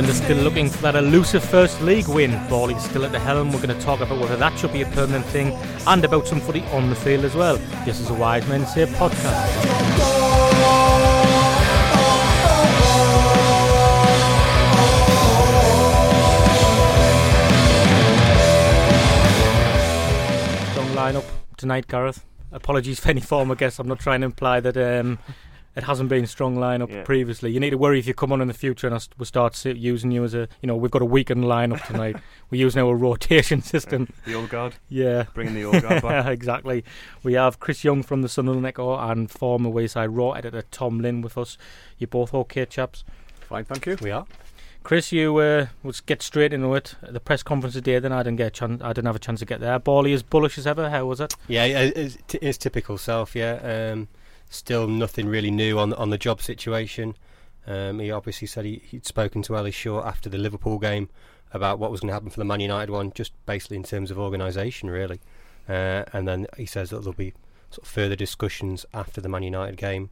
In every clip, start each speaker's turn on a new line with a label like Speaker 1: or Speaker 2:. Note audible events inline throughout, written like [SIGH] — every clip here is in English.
Speaker 1: Sunderland are still looking for that elusive first league win. Bally's still at the helm. We're going to talk about whether that should be a permanent thing and about some footy on the field as well. This is a Wise Men Say podcast. Lineup tonight, Gareth. Apologies for any former guests. I'm not trying to imply that um, it hasn't been strong lineup
Speaker 2: Yeah.
Speaker 1: previously. You need to worry if you come on in the future and we'll start using you as a, you know, we've got a weakened lineup tonight. We're using our rotation system. [LAUGHS]
Speaker 2: The old guard,
Speaker 1: Yeah.
Speaker 2: bringing the old guard back. [LAUGHS]
Speaker 1: exactly. We have Chris Young from the Sunderland Echo and former Wayside Raw editor Tom Lynn with us. You're both okay, chaps?
Speaker 3: Fine, thank you.
Speaker 1: We are. Chris, you uh, let's get straight into it. The press conference today, then I didn't get a chance. I didn't have a chance to get there. Bally as bullish as ever. How was it?
Speaker 4: Yeah, it- it's, t- it's typical self. Yeah, um, still nothing really new on on the job situation. Um, he obviously said he, he'd spoken to Ellis Short after the Liverpool game about what was going to happen for the Man United one, just basically in terms of organisation, really. Uh, and then he says that there'll be sort of further discussions after the Man United game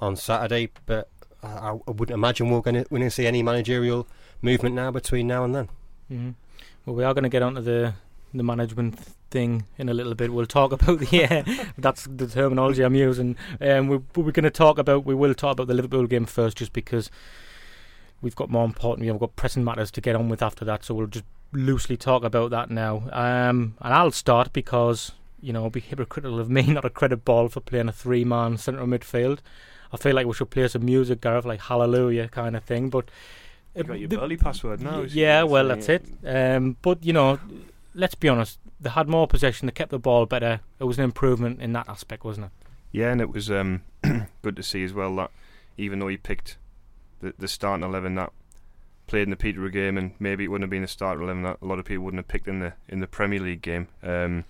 Speaker 4: on Saturday. But I, I wouldn't imagine we're going to see any managerial movement now between now and then.
Speaker 1: hmm Well, we are going to get onto the the management thing in a little bit. We'll talk about the yeah, [LAUGHS] that's the terminology I'm using. Um, we, but we're going to talk about we will talk about the Liverpool game first, just because we've got more important. We've got pressing matters to get on with after that. So we'll just loosely talk about that now. Um, and I'll start because you know it'd be hypocritical of me [LAUGHS] not to credit Ball for playing a three man central midfield. I feel like we should play some music, Gareth, like Hallelujah kind of thing. But
Speaker 2: You got your
Speaker 1: the-
Speaker 2: Burley password now.
Speaker 1: Yeah, well, that's it. Um, but you know, let's be honest. They had more possession. They kept the ball better. It was an improvement in that aspect, wasn't it?
Speaker 2: Yeah, and it was um, [CLEARS THROAT] good to see as well that even though he picked the the starting eleven that played in the Peterborough game, and maybe it wouldn't have been the starting eleven that a lot of people wouldn't have picked in the in the Premier League game. Um,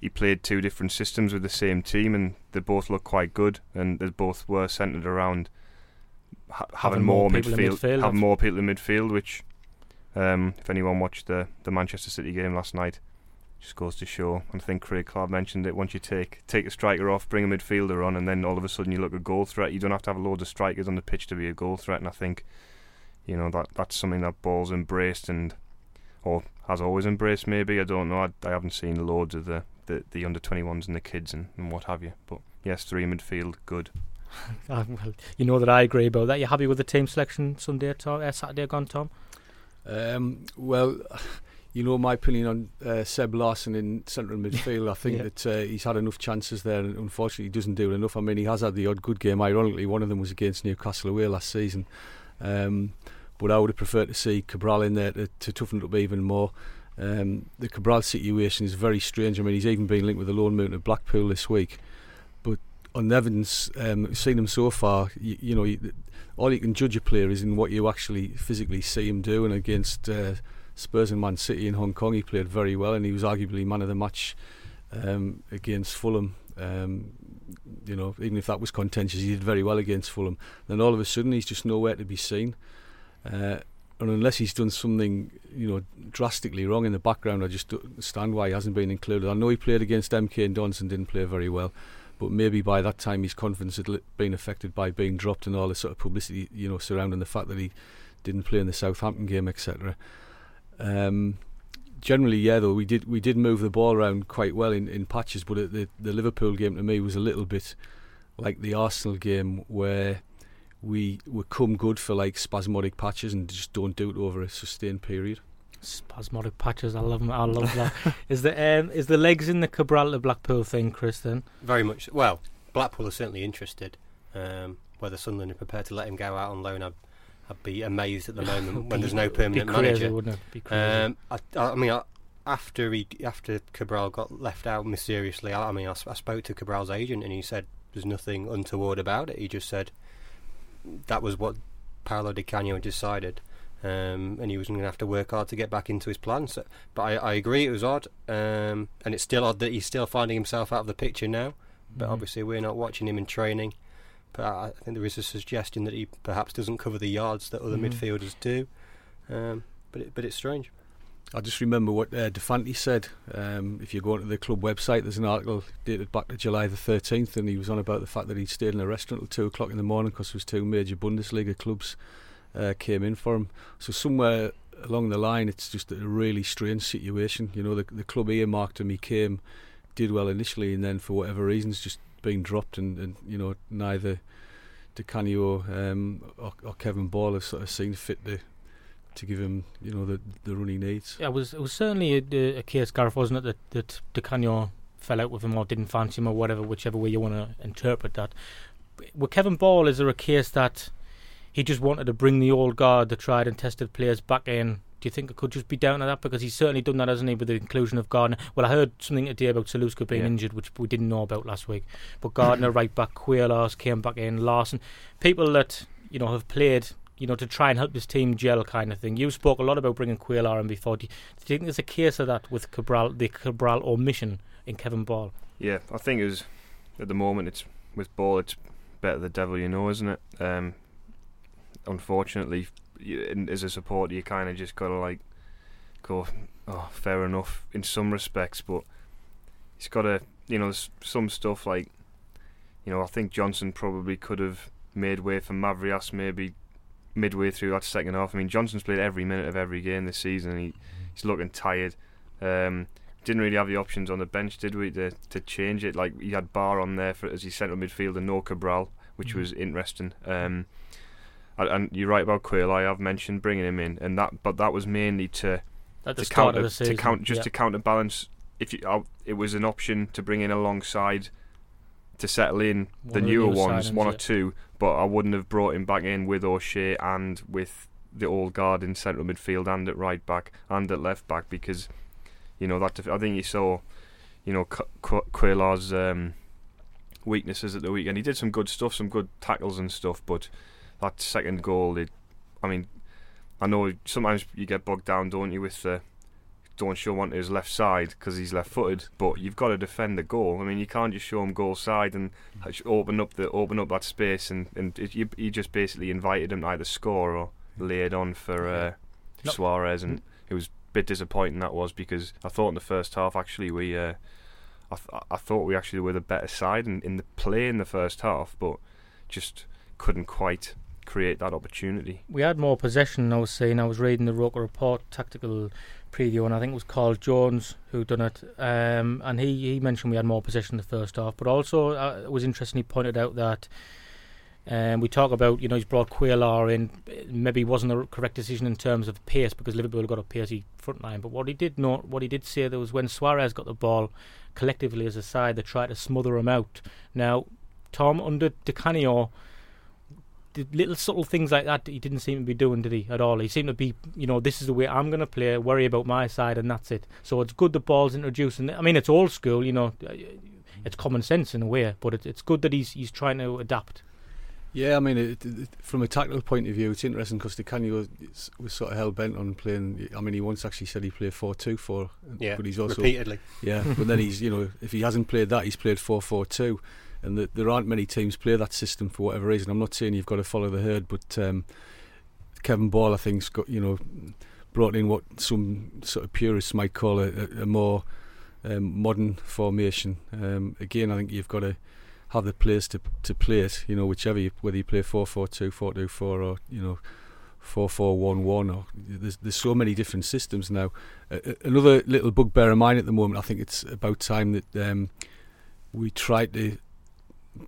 Speaker 2: he played two different systems with the same team, and they both looked quite good, and they both were centred around ha- having,
Speaker 1: Having more
Speaker 2: more, midfield,
Speaker 1: midfield,
Speaker 2: having more people in midfield. Which, um, if anyone watched the the Manchester City game last night, just goes to show. I think Craig Clark mentioned it. Once you take take a striker off, bring a midfielder on, and then all of a sudden you look a goal threat. You don't have to have loads of strikers on the pitch to be a goal threat. And I think, you know, that that's something that Ball's embraced and or has always embraced. Maybe I don't know. I, I haven't seen loads of the the, the under 21s and the kids and, and what have you. But yes, three midfield, good.
Speaker 1: Uh, [LAUGHS] well, you know that I agree about that. You happy with the team selection Sunday, Tom? Uh, Saturday gone, Tom?
Speaker 3: Um, well, you know my opinion on uh, Seb Larsson in central [LAUGHS] midfield. I think
Speaker 1: Yeah.
Speaker 3: that uh, he's had enough chances there, and unfortunately, he doesn't do enough. I mean, he has had the odd good game. Ironically, one of them was against Newcastle away last season. Um, but I would have preferred to see Cabral in there to, to toughen it up even more. Um, the Cabral situation is very strange. I mean, he's even been linked with a loan move to Blackpool this week. On Evans, um, we've seen him so far, you, you know, all you can judge a player is in what you actually physically see him do. And against uh, Spurs and Man City in Hong Kong, he played very well, and he was arguably man of the match um, against Fulham. Um, you know, even if that was contentious, he did very well against Fulham. Then all of a sudden, he's just nowhere to be seen. Uh, and unless he's done something, you know, drastically wrong in the background, I just don't understand why he hasn't been included. I know he played against MK and Dons and didn't play very well, but maybe by that time his confidence had been affected by being dropped and all the sort of publicity, you know, surrounding the fact that he didn't play in the Southampton game, etc. Um, generally, yeah, though we did we did move the ball around quite well in, in patches, but the the Liverpool game to me was a little bit like the Arsenal game where we we come good for like spasmodic patches and just don't do it over a sustained period.
Speaker 1: Spasmodic patches. I love them. I love that. [LAUGHS] is the um, is the legs in the Cabral to Blackpool thing, Chris? Then
Speaker 4: Very much. Well, Blackpool are certainly interested. Um, whether Sunderland are prepared to let him go out on loan, I'd, I'd be amazed at the [LAUGHS] moment when there's no permanent
Speaker 1: be crazy,
Speaker 4: manager.
Speaker 1: Wouldn't it? Be crazy.
Speaker 4: Um, I, I mean, I, after he after Cabral got left out mysteriously, I, I mean, I spoke to Cabral's agent and he said there's nothing untoward about it. He just said that was what Paolo Di Canio decided, um, and he was going to have to work hard to get back into his plan. So, but I, I agree, it was odd, um, and it's still odd that he's still finding himself out of the picture now. But
Speaker 1: Mhm.
Speaker 4: obviously, we're not watching him in training. But I, I think there is a suggestion that he perhaps doesn't cover the yards that other
Speaker 1: Mhm.
Speaker 4: midfielders do. Um, but it, but it's strange.
Speaker 3: I just remember what uh, De Fanti said. Um, if you go onto the club website, there's an article dated back to July the 13th, and he was on about the fact that he'd stayed in a restaurant till two o'clock in the morning because there was two major Bundesliga clubs uh, came in for him. So somewhere along the line, it's just a really strange situation. You know, the, the club earmarked him. He came, did well initially, and then for whatever reasons, just being dropped, and, and you know neither Di Canio um, or, or Kevin Ball have sort of seen fit to to give him you know the the run he needs.
Speaker 1: Yeah, it was it was certainly a, a case, Gareth, wasn't it, that that Di Canio fell out with him or didn't fancy him or whatever, whichever way you want to interpret that. With Kevin Ball, is there a case that he just wanted to bring the old guard, the tried and tested players back in? Do you think it could just be down to that? Because he's certainly done that, hasn't he, with the inclusion of Gardner? Well, I heard something today about Celustka being
Speaker 2: Yeah.
Speaker 1: injured, which we didn't know about last week. But Gardner, right back, Quaylars came back in, Larsson, people that you know have played, you know, to try and help this team gel, kind of thing. You spoke a lot about bringing Quaylar in before. Do you, do you think there's a case of that with Cabral, the Cabral omission in Kevin Ball?
Speaker 2: Yeah, I think it was at the moment it's with ball it's better the devil you know, isn't it? Um, unfortunately, you, as a supporter, you kind of just gotta like go, oh, fair enough in some respects, but he's got to, you know, there's some stuff like, you know, I think Johnson probably could have made way for Mavrias maybe midway through that second half. I mean, Johnson's played every minute of every game this season. He he's looking tired. Um, didn't really have the options on the bench, did we, to to change it? Like he had Barr on there for as his central midfielder, no Cabral, which
Speaker 1: Mhm.
Speaker 2: was interesting. Um, and, you're right about Quayle. I have mentioned bringing him in, and that, but that was mainly to to counter
Speaker 1: the
Speaker 2: to count just
Speaker 1: yeah.
Speaker 2: to counterbalance. If you, uh, it was an option to bring in alongside to settle in
Speaker 1: One
Speaker 2: the
Speaker 1: the
Speaker 2: newer
Speaker 1: newer
Speaker 2: ones, one or two, but I wouldn't have brought him back in with O'Shea and with the old guard in central midfield and at right back and at left back because you know that def- I think you saw you know Qu- Qu- Quaylar's um, weaknesses at the weekend. He did some good stuff, some good tackles and stuff, but that second goal, it, I mean, I know sometimes you get bogged down, don't you, with the don't show one to his left side because he's left-footed, but you've got to defend the goal. I mean, you can't just show him goal side and open up the open up that space, and and it, you, you just basically invited him to either score or lay it on for uh,
Speaker 1: No.
Speaker 2: Suarez, and it was a bit disappointing that was because I thought in the first half actually we. Uh, I, th- I thought we actually were the better side in, in the play in the first half, but just couldn't quite create that opportunity.
Speaker 1: we had more possession. I was saying I was reading the Roker Report tactical preview, and I think it was Carl Jones who done it. Um, and he, he mentioned we had more possession in the first half, but also uh, it was interesting. He pointed out that um, we talk about you know he's brought Quaylar in. Maybe wasn't the correct decision in terms of pace because Liverpool got a pacey front line. But what he did know, what he did say, there was when Suarez got the ball collectively as a side, they tried to smother him out. Now, Tom under Di Canio the little subtle things like that he didn't seem to be doing, did he, at all? He seemed to be, you know, this is the way I'm going to play, worry about my side, and that's it. So it's good the ball's introduced. And I mean, it's old school, you know, uh, it's common sense in a way, but it, it's good that he's he's trying to adapt.
Speaker 3: Yeah, I mean, it, it, from a tactical point of view, it's interesting because Di Canio was, was sort of hell bent on playing. I mean, he once actually said he played four two four,
Speaker 4: Yeah,
Speaker 3: but he's also
Speaker 4: repeatedly.
Speaker 3: yeah. but then he's you know if he hasn't played that, he's played four four two, and the, there aren't many teams play that system for whatever reason. I'm not saying you've got to follow the herd, but um, Kevin Ball, I think's got you know brought in what some sort of purists might call a, a, more um, modern formation. Um, again, I think you've got to have the players to to play it. You know, whichever you, whether you play four four two, four two four, or you know four four one one, or there's there's so many different systems now. Uh, another little bugbear of mine at the moment, I think it's about time that um, we try to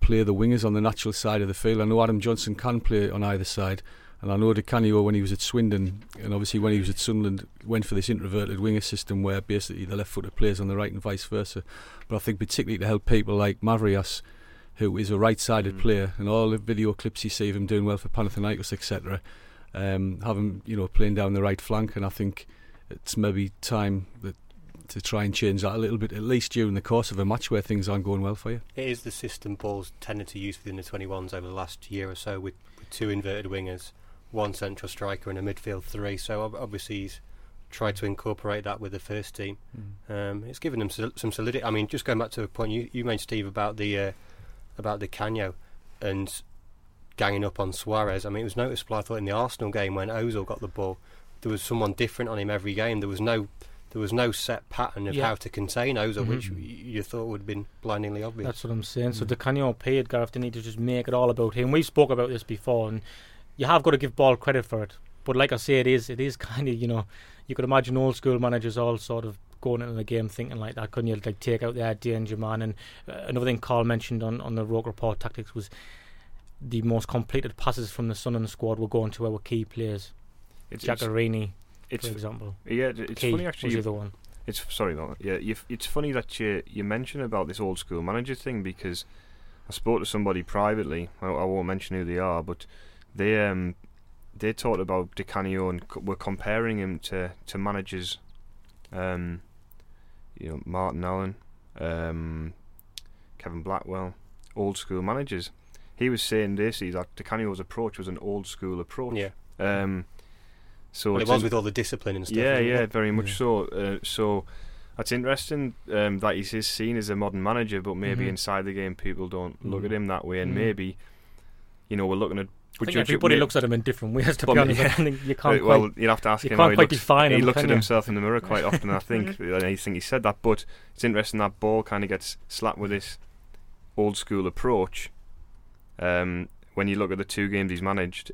Speaker 3: play the wingers on the natural side of the field. I know Adam Johnson can play on either side. And I know Di Canio when he was at Swindon, and obviously when he was at Sunderland, went for this introverted winger system where basically the left-footed plays on the right and vice versa. But I think particularly to help people like Mavrias, who is a right-sided
Speaker 2: Mm.
Speaker 3: player, and all the video clips you see of him doing well for Panathinaikos, etc., um, have him, you know, playing down the right flank, and I think it's maybe time that to try and change that a little bit, at least during the course of a match where things aren't going well for you.
Speaker 4: It is the system Paul's tended to use within the 21s over the last year or so with, with two inverted wingers, one central striker, and a midfield three. So obviously he's tried to incorporate that with the first team. Um, it's given them sol- some solidity. I mean, just going back to a point you, you made, Steve, about the uh, about Di Canio and ganging up on Suarez. I mean, it was noticeable. I thought in the Arsenal game when Ozil got the ball, there was someone different on him every game. There was no there was no set pattern of
Speaker 1: Yeah.
Speaker 4: how to contain Ozil, which
Speaker 1: Mhm.
Speaker 4: y- you thought would have been blindingly obvious.
Speaker 1: That's what I'm saying. So
Speaker 3: Mm.
Speaker 1: the Canyon paid Gareth didn't need to just make it all about him. We spoke about this before, and you have got to give Ball credit for it. But like I say, it is it is [LAUGHS] kind of you know you could imagine old school managers all sort of going into the game thinking like that. Couldn't you like take out the danger man? And uh, another thing Carl mentioned on on the Roker Report tactics was the most completed passes from the Sun and squad were going to our key players.
Speaker 2: It's, it's,
Speaker 1: Giaccherini,
Speaker 2: it's
Speaker 1: for example.
Speaker 2: yeah, it's
Speaker 1: Key
Speaker 2: funny
Speaker 1: was
Speaker 2: actually.
Speaker 1: the
Speaker 2: you-
Speaker 1: other one.
Speaker 2: It's sorry. Yeah, you it's funny that you you mention about this old school manager thing because I spoke to somebody privately. I, I won't mention who they are, but they um they talked about Di Canio and co- were comparing him to to managers, um, you know Martin Allen, um, Kevin Blackwell, old school managers. He was saying basically that Di Canio's approach was an old school approach.
Speaker 4: yeah.
Speaker 2: Um, so
Speaker 4: Well, it was
Speaker 2: in-
Speaker 4: with all the discipline and stuff.
Speaker 2: yeah, yeah,
Speaker 4: it?
Speaker 2: very much
Speaker 3: Yeah.
Speaker 2: so. Uh, so that's interesting um, that he's is seen as a modern manager, but maybe
Speaker 1: Mhm.
Speaker 2: inside the game people don't look at
Speaker 3: Mm.
Speaker 2: him that way, and
Speaker 1: Mm.
Speaker 2: maybe you know we're looking at.
Speaker 1: I think everybody
Speaker 2: may-
Speaker 1: looks at him in different ways. To
Speaker 2: But
Speaker 1: be honest,
Speaker 2: mean, [LAUGHS]
Speaker 1: I think you
Speaker 2: uh,
Speaker 1: can't
Speaker 2: well,
Speaker 1: quite.
Speaker 2: you'd have to ask
Speaker 1: you
Speaker 2: him.
Speaker 1: can't
Speaker 2: how he looks,
Speaker 1: define
Speaker 2: he
Speaker 1: him,
Speaker 2: looks at
Speaker 1: you?
Speaker 2: himself in the mirror quite often. I think, I think he said that. But it's interesting that ball kind of gets slapped with this old school approach. Um, when you look at the two games he's managed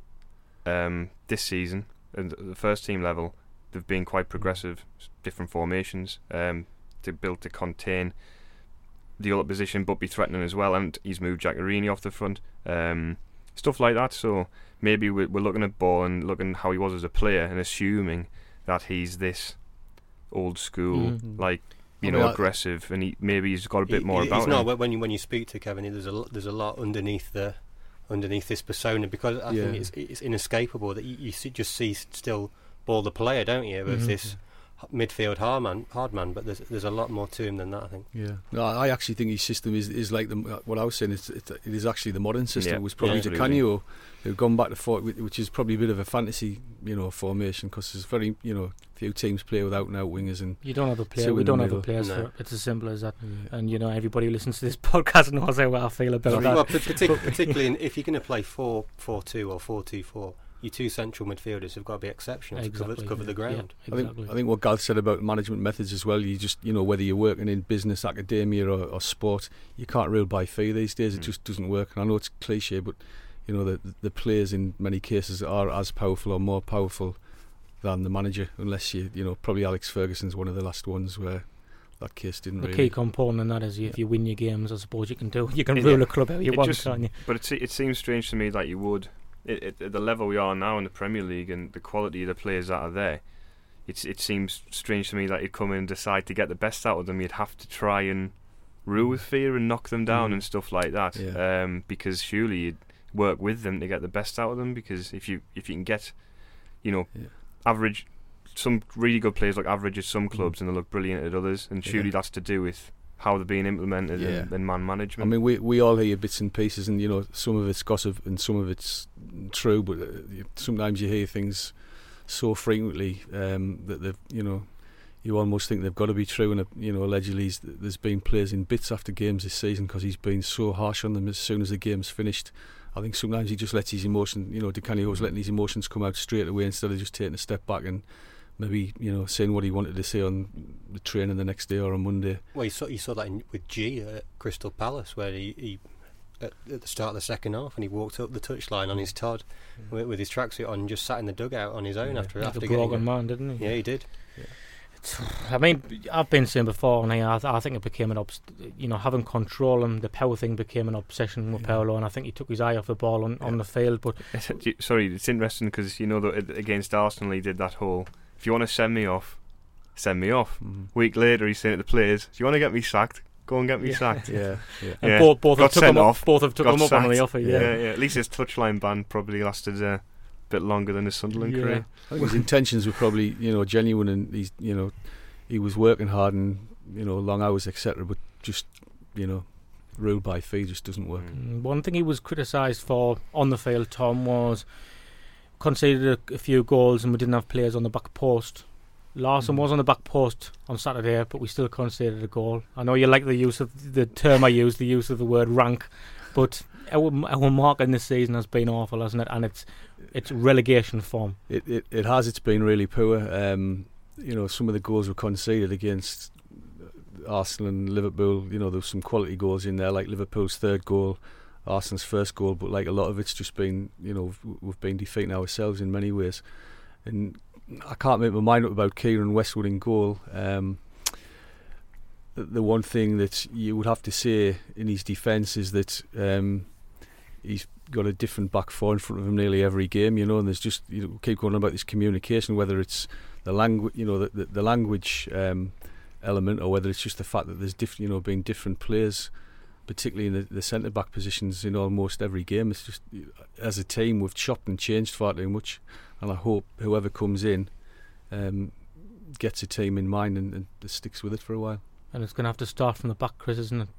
Speaker 2: um, this season, and at the first team level, they've been quite progressive, different formations um, to build to contain the other position, but be threatening as well. And he's moved Giaccherini off the front, um, stuff like that. So maybe we're, we're looking at ball and looking how he was as a player, and assuming that he's this old school,
Speaker 1: Mhm.
Speaker 2: like you
Speaker 3: I
Speaker 2: know,
Speaker 3: mean, I-
Speaker 2: aggressive, and he, maybe he's got a bit
Speaker 4: He-
Speaker 2: more
Speaker 4: he-
Speaker 2: about
Speaker 4: he's
Speaker 2: him.
Speaker 4: not when you when you speak to Kevin. There's a there's a lot underneath the underneath this persona because I think it's it's inescapable that you, you see, just see still ball the player, don't you? With
Speaker 1: Mhm.
Speaker 4: this midfield hard man, hard man, but there's there's a lot more to him than that. I think.
Speaker 3: Yeah, no, I actually think his system is, is like the uh, what I was saying. It's, it, it is actually the modern system.
Speaker 2: Yeah,
Speaker 3: it was probably
Speaker 4: yeah.
Speaker 3: Canio who've gone back to four, which is probably a bit of a fantasy, you know, formation because there's very, you know, few teams play without and out wingers and
Speaker 1: You don't have a player. We
Speaker 3: the
Speaker 1: don't have the
Speaker 3: middle.
Speaker 1: players
Speaker 4: No.
Speaker 1: for it. It's as simple as that. And you know, everybody who listens to this [LAUGHS] podcast knows how I feel about that.
Speaker 4: Well, partic- particularly [LAUGHS] in, if you're going to play four four two or four two four, your two central midfielders have got to be exceptional to cover, to cover
Speaker 1: yeah.
Speaker 4: the ground.
Speaker 1: Yeah,
Speaker 3: I think I think what Garth said about management methods as well. You just you know whether you're working in business, academia, or, or sport, you can't rule by fee these days. It
Speaker 2: Mm.
Speaker 3: just doesn't work. And I know it's cliche, but you know the the players in many cases are as powerful or more powerful than the manager, unless you you know probably Alex Ferguson's one of the last ones where that case didn't work.
Speaker 1: the
Speaker 3: really.
Speaker 1: key component in that is if you win your games, I suppose you can do. You can
Speaker 2: It-
Speaker 1: rule a club how you
Speaker 2: it
Speaker 1: want,
Speaker 2: just-
Speaker 1: can't you?
Speaker 2: But it, it seems strange to me that you would, it, it, at the level we are now in the Premier League and the quality of the players that are there, it's, it seems strange to me that you'd come in and decide to get the best out of them. You'd have to try and rule with fear and knock them down
Speaker 3: Mm.
Speaker 2: and stuff like that.
Speaker 3: Yeah.
Speaker 2: Um, because surely you'd work with them to get the best out of them. Because if you if you can get, you know,
Speaker 3: Yeah.
Speaker 2: average, some really good players look average at some clubs and they look brilliant at others, and surely
Speaker 3: Mm. Yeah.
Speaker 2: that's to do with how they're being implemented
Speaker 3: Yeah.
Speaker 2: and, and man management.
Speaker 3: I mean, we we all hear bits and pieces, and you know, some of it's gossip and some of it's true. But uh, sometimes you hear things so frequently um, that they've, you know, you almost think they've got to be true. And uh, you know, allegedly, there's been players in bits after games this season because he's been so harsh on them as soon as the game's finished. I think sometimes he just lets his emotion, you know, Di Canio's letting his emotions come out straight away instead of just taking a step back and maybe, you know, saying what he wanted to say on the training the next day or on Monday.
Speaker 4: Well, you saw you saw that in, with G at Crystal Palace, where he, he at, at the start of the second half, and he walked up the touchline on his mm. Todd with, with his tracksuit on, and just sat in the dugout on his own
Speaker 3: Yeah.
Speaker 4: after
Speaker 1: Like
Speaker 4: after
Speaker 1: a
Speaker 4: getting
Speaker 1: broken man, didn't he?
Speaker 4: Yeah, he did.
Speaker 1: I mean, I've been saying before, and I, I think it became an obs- you know having control and the power thing became an obsession with
Speaker 3: Yeah.
Speaker 1: Paolo, and I think he took his eye off the ball on, on the field. But
Speaker 2: Sorry, it's interesting because you know that against Arsenal he did that whole. If you want to send me off, send me off.
Speaker 3: Mm.
Speaker 2: Week later, he's saying to the players, "Do you want to get me sacked? go and get me
Speaker 1: Yeah.
Speaker 2: sacked.
Speaker 3: Yeah, yeah.
Speaker 1: And
Speaker 2: Yeah.
Speaker 1: both both
Speaker 2: Got
Speaker 1: have took
Speaker 2: sent
Speaker 1: him
Speaker 2: off,
Speaker 1: up. Both have took
Speaker 2: got
Speaker 1: him up on the offer.
Speaker 2: Yeah,
Speaker 1: Yeah.
Speaker 2: yeah. At least his touchline ban probably lasted uh, a bit longer than his Sunderland
Speaker 1: Yeah.
Speaker 2: career.
Speaker 3: I think his intentions were probably you know genuine, and he's you know he was working hard and you know long hours etc. But just you know ruled by fee just doesn't work.
Speaker 1: Mm, One thing he was criticised for on the field, Tom, was conceded a, a few goals and we didn't have players on the back post. Larsson
Speaker 3: Mm.
Speaker 1: was on the back post on Saturday, but we still conceded a goal. I know you like the use of the term I use, the use of the word rank, but our, our marking this season has been awful, hasn't it? And it's it's relegation form.
Speaker 3: It, it it has. It's been really poor. Um, you know, some of the goals were conceded against Arsenal and Liverpool. You know, there was some quality goals in there, like Liverpool's third goal, Arsenal's first goal. But like a lot of it's just been, you know, we've, been defeating ourselves in many ways. And I can't make my mind up about Keiren Westwood in goal. Um, the one thing that you would have to say in his defence is that um, he's got a different back four in front of him nearly every game, you know, and there's just you know, keep going on about this communication, whether it's the language, you know, the, the, the language um, element, or whether it's just the fact that there's different, you know, being different players, particularly in the, the centre back positions in almost every game. It's just as a team we've chopped and changed far too much, and I hope whoever comes in um, gets a team in mind and, and sticks with it for a while.
Speaker 1: And it's going to have to start from the back, Chris, isn't it?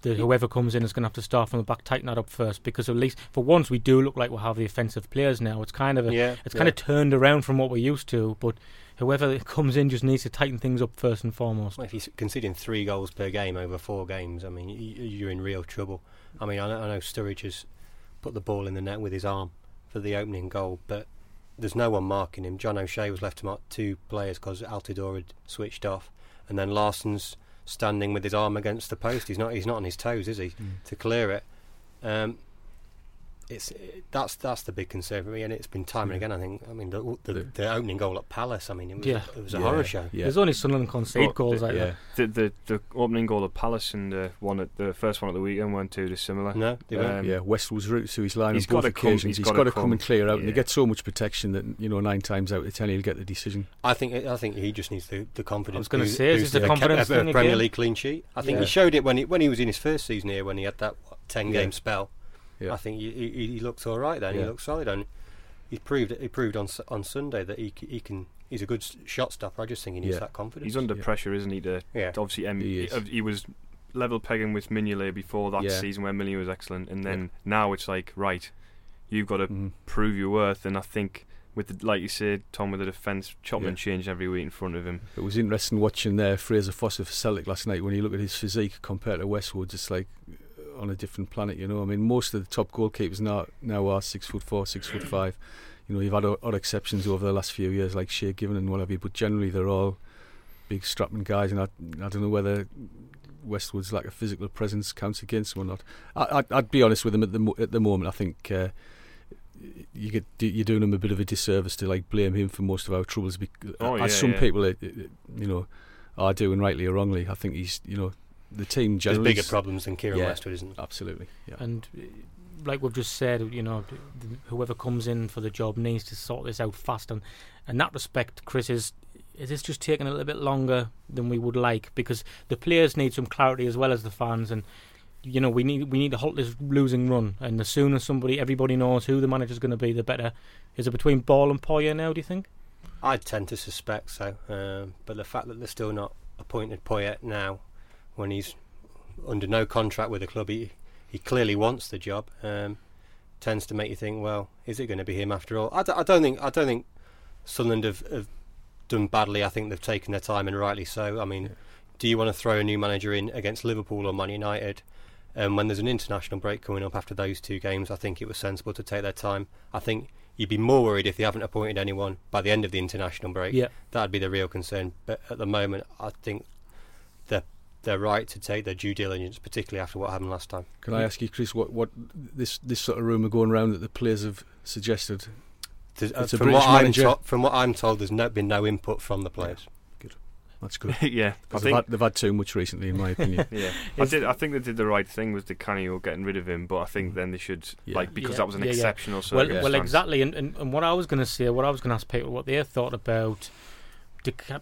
Speaker 1: The, whoever comes in is going to have to start from the back, tighten that up first, because at least for once we do look like we will have the offensive players now. It's kind of a,
Speaker 4: yeah,
Speaker 1: it's kind of turned around from what we're used to, but whoever it comes in just needs to tighten things up first and foremost.
Speaker 4: Well, if you're conceding three goals per game over four games, I mean, you're in real trouble. I mean, I know, I know Sturridge has put the ball in the net with his arm for the opening goal, but there's no one marking him. John O'Shea was left to mark two players because Altidore had switched off, and then Larsson's standing with his arm against the post. He's not. He's not on his toes, is he, to clear it? Um, it's it, that's that's the big concern for me, and it's been time and again. I think. I mean, the the,
Speaker 3: The-
Speaker 4: the opening goal at Palace. I mean, it was
Speaker 1: Yeah.
Speaker 4: it was a
Speaker 3: Yeah.
Speaker 4: horror show.
Speaker 3: Yeah,
Speaker 1: There's only Sunderland concede
Speaker 2: But
Speaker 1: goals
Speaker 2: the-
Speaker 1: like
Speaker 3: yeah.
Speaker 1: that.
Speaker 2: The, the the opening goal at Palace and the one at the first one at the weekend weren't too dissimilar.
Speaker 4: No, they weren't.
Speaker 2: Um,
Speaker 3: yeah, Westwood's route to his line
Speaker 2: he's
Speaker 3: on both
Speaker 2: gotta come- he's
Speaker 3: he's
Speaker 2: gotta
Speaker 3: got to come
Speaker 2: come.
Speaker 3: and clear out, and he
Speaker 2: Yeah.
Speaker 3: gets so much protection that you know nine times out of ten he'll get the decision.
Speaker 4: I think I think he just needs the, the confidence.
Speaker 1: I was gonna say, is
Speaker 4: boost
Speaker 1: this a confidence
Speaker 4: a, a
Speaker 1: thing
Speaker 4: Premier? League clean sheet. I think he showed it when he when he was in his first season here when he had that ten game spell.
Speaker 3: Yeah.
Speaker 4: I think he, he, he looked all right then. He
Speaker 3: Yeah.
Speaker 4: looked solid and he proved he proved on on Sunday that he he can he's a good shot stopper. I just think he needs
Speaker 3: Yeah.
Speaker 4: that confidence.
Speaker 2: He's under
Speaker 3: Yeah.
Speaker 2: pressure, isn't he? To,
Speaker 4: yeah.
Speaker 2: to obviously, um,
Speaker 3: He
Speaker 2: he, was level pegging with Mignolet before that
Speaker 3: Yeah.
Speaker 2: season where Mignolet was excellent, and then now it's like right, you've got to
Speaker 3: Mhm.
Speaker 2: prove your worth. And I think with the, like you said, Tom, with the defence chopping
Speaker 3: Yeah.
Speaker 2: and changing every week in front of him.
Speaker 3: It was interesting watching uh, Fraser Forster for Celtic last night when you look at his physique compared to Westwood, it's like on a different planet. You know, I mean, most of the top goalkeepers now now are six foot four, six foot five. You know, you've had odd exceptions over the last few years, like Shay Given and what have you, but generally they're all big strapping guys. And I, I don't know whether Westwood's like a physical presence counts against him or not. I, I'd, I'd be honest with him at the at the moment. I think. Uh, you get you're doing him a bit of a disservice to like blame him for most of our troubles, because,
Speaker 2: Oh,
Speaker 3: as some
Speaker 2: yeah.
Speaker 3: people, uh, uh, you know, are doing rightly or wrongly. I think he's, you know, the team
Speaker 4: There's
Speaker 3: generally.
Speaker 4: bigger problems than Keiren
Speaker 3: Yeah.
Speaker 4: Westwood, isn't there?
Speaker 3: Absolutely, yeah.
Speaker 1: And like we've just said, you know, th- th- whoever comes in for the job needs to sort this out fast. And in that respect, Chris is is this just taking a little bit longer than we would like because the players need some clarity as well as the fans and. You know, we need we need to halt this losing run, and the sooner somebody, everybody knows who the manager's going to be, the better. Is it between Ball and Poyet now? Do you think?
Speaker 4: I tend to suspect so, um, but the fact that they're still not appointed Poyet now, when he's under no contract with the club, he he clearly wants the job. Um, tends to make you think, well, is it going to be him after all? I, d- I don't think I don't think Sunderland have, have done badly. I think they've taken their time and rightly so. I mean,
Speaker 3: Yeah.
Speaker 4: do you want to throw a new manager in against Liverpool or Man United? Um, when there's an international break coming up after those two games, I think it was sensible to take their time. I think you'd be more worried if they haven't appointed anyone by the end of the international break.
Speaker 1: Yeah.
Speaker 4: That'd be the real concern. But at the moment, I think they're they're right to take their due diligence, particularly after what happened last time.
Speaker 3: Can I ask you, Chris, what what this this sort of rumour going around that the players have suggested?
Speaker 4: There's- uh,
Speaker 3: It's a
Speaker 4: from,
Speaker 3: British
Speaker 4: what I'm to- from what I'm told, there's no, been no input from the players.
Speaker 3: Good, that's good. [LAUGHS]
Speaker 2: yeah, I
Speaker 3: 'Cause they've,
Speaker 2: think.
Speaker 3: had, they've had too much recently, in my [LAUGHS] opinion.
Speaker 2: Yeah, [LAUGHS] I did. I think they did the right thing with Di Canio getting rid of him, but I think mm. then they should
Speaker 3: Yeah.
Speaker 2: like because
Speaker 1: Yeah,
Speaker 2: that was an
Speaker 1: yeah, yeah.
Speaker 2: exceptional
Speaker 1: Well, well, exactly. And, and, and what I was going to say, what I was going to ask people, what they thought about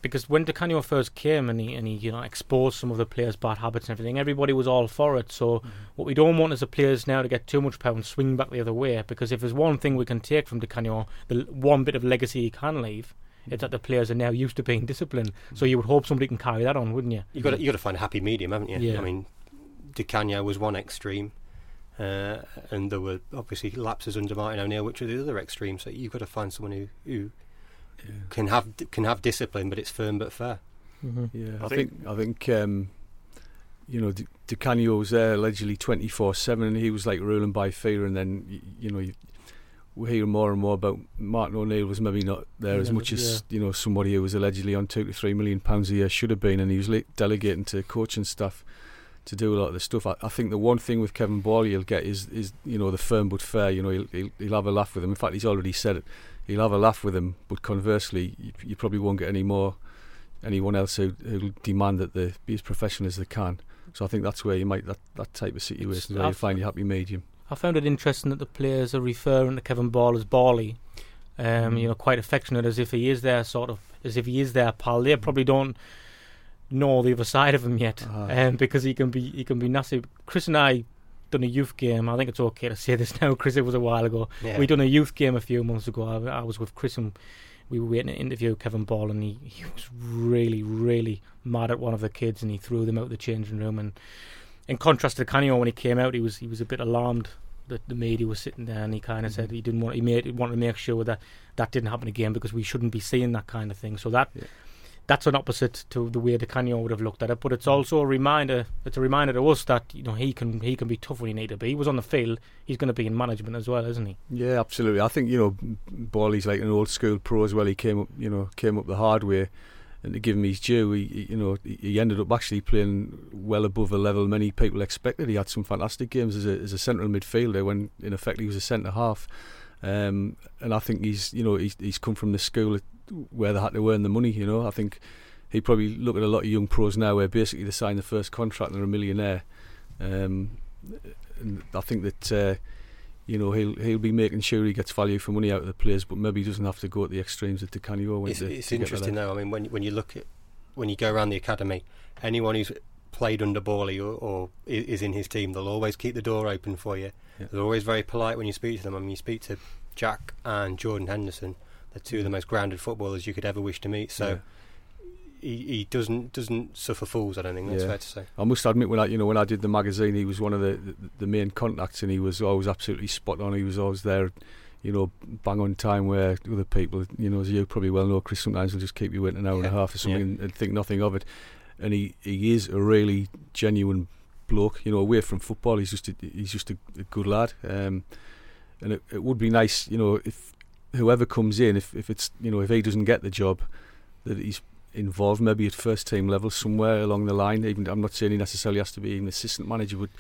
Speaker 1: because when Di Canio first came and he and he you know exposed some of the players' bad habits and everything, everybody was all for it. So mm-hmm. what we don't want is the players now to get too much power and swing back the other way. Because if there's one thing we can take from Di Canio, the one bit of legacy he can leave. Mm-hmm. Is that the players are now used to being disciplined, mm-hmm. so you would hope somebody can carry that on, wouldn't you?
Speaker 4: You got you got to find a happy medium, haven't you?
Speaker 1: Yeah.
Speaker 4: I mean, Di Canio was one extreme, uh, and there were obviously lapses under Martin O'Neill, which are the other extreme. So you've got to find someone who, who yeah. can have can have discipline, but it's firm but fair.
Speaker 3: Mm-hmm. Yeah, I, I think, think I think um, you know Di Canio was there allegedly twenty four seven, and he was like ruling by fear. And then you, you know you, we hear more and more about Martin O'Neill was maybe not there yeah, as much as yeah. you know somebody who was allegedly on two to three million pounds a year should have been, and he was delegating to coaching staff to do a lot of the stuff. I, I, think the one thing with Kevin Ball you'll get is is you know the firm but fair. You know he'll, he'll, he'll have a laugh with him. In fact, he's already said it he'll have a laugh with him. But conversely, you, you probably won't get any more anyone else who who'll demand that they be as professional as they can. So I think that's where you might that, that type of situation where you find your happy medium.
Speaker 1: I found it interesting that the players are referring to Kevin Ball as Bally. Um, mm. You know, quite affectionate as if he is their sort of as if he is their pal. They probably don't know the other side of him yet, uh-huh. um, because he can be he can be nasty. Chris and I done a youth game. I think it's okay to say this [LAUGHS] now, Chris. It was a while ago. Yeah. We done a youth game a few months ago. I, I, was with Chris and we were waiting to interview Kevin Ball, and he, he was really, really mad at one of the kids, and he threw them out of the changing room. And in contrast to Canio, when he came out, he was he was a bit alarmed that the media was sitting there, and he kind of mm-hmm. said he didn't want he made he wanted to make sure that that didn't happen again because we shouldn't be seeing that kind of thing. So that. Yeah that's an opposite to the way Di Canio would have looked at it. But it's also a reminder. It's a reminder to us that you know he can he can be tough when he need to be. He was on the field. He's going to be in management as well, isn't he?
Speaker 3: Yeah, absolutely. I think you know, Ball's like an old school pro as well. He came up, you know, came up the hard way. And to give him his due, he, you know, he ended up actually playing well above the level many people expected. He had some fantastic games as a, as a central midfielder when, in effect, he was a centre half. Um, and I think he's, you know, he's, he's come from the school where they had to earn the money. You know, I think he probably look at a lot of young pros now where basically they sign the first contract and they're a millionaire. Um, and I think that uh, you know he'll he'll be making sure he gets value for money out of the players, but maybe he doesn't have to go at the extremes that Di Canio went
Speaker 4: It's,
Speaker 3: to,
Speaker 4: it's
Speaker 3: to
Speaker 4: interesting though. I mean, when when you look at when you go around the academy, anyone who's played under Bally or, or, is in his team, they'll always keep the door open for you. Yeah. They're always very polite when you speak to them. I mean, you speak to Jack and Jordan Henderson they're two of the most grounded footballers you could ever wish to meet. So. Yeah. He, he doesn't doesn't suffer fools. I don't think that's yeah. fair to say. I
Speaker 3: must admit, when I you know when I did the magazine, he was one of the, the, the main contacts, and he was always absolutely spot on. He was always there, you know, bang on time. Where other people, you know, as you probably well know, Chris sometimes will just keep you waiting an hour yeah. and a half or something yeah. and, and, think nothing of it. And he, he is a really genuine bloke. You know, away from football, he's just a, he's just a, a good lad. Um, and it, it would be nice, you know, if whoever comes in, if, if it's you know if he doesn't get the job, that he's involved maybe at first team level somewhere along the line. Even I'm not saying he necessarily has to be an assistant manager, but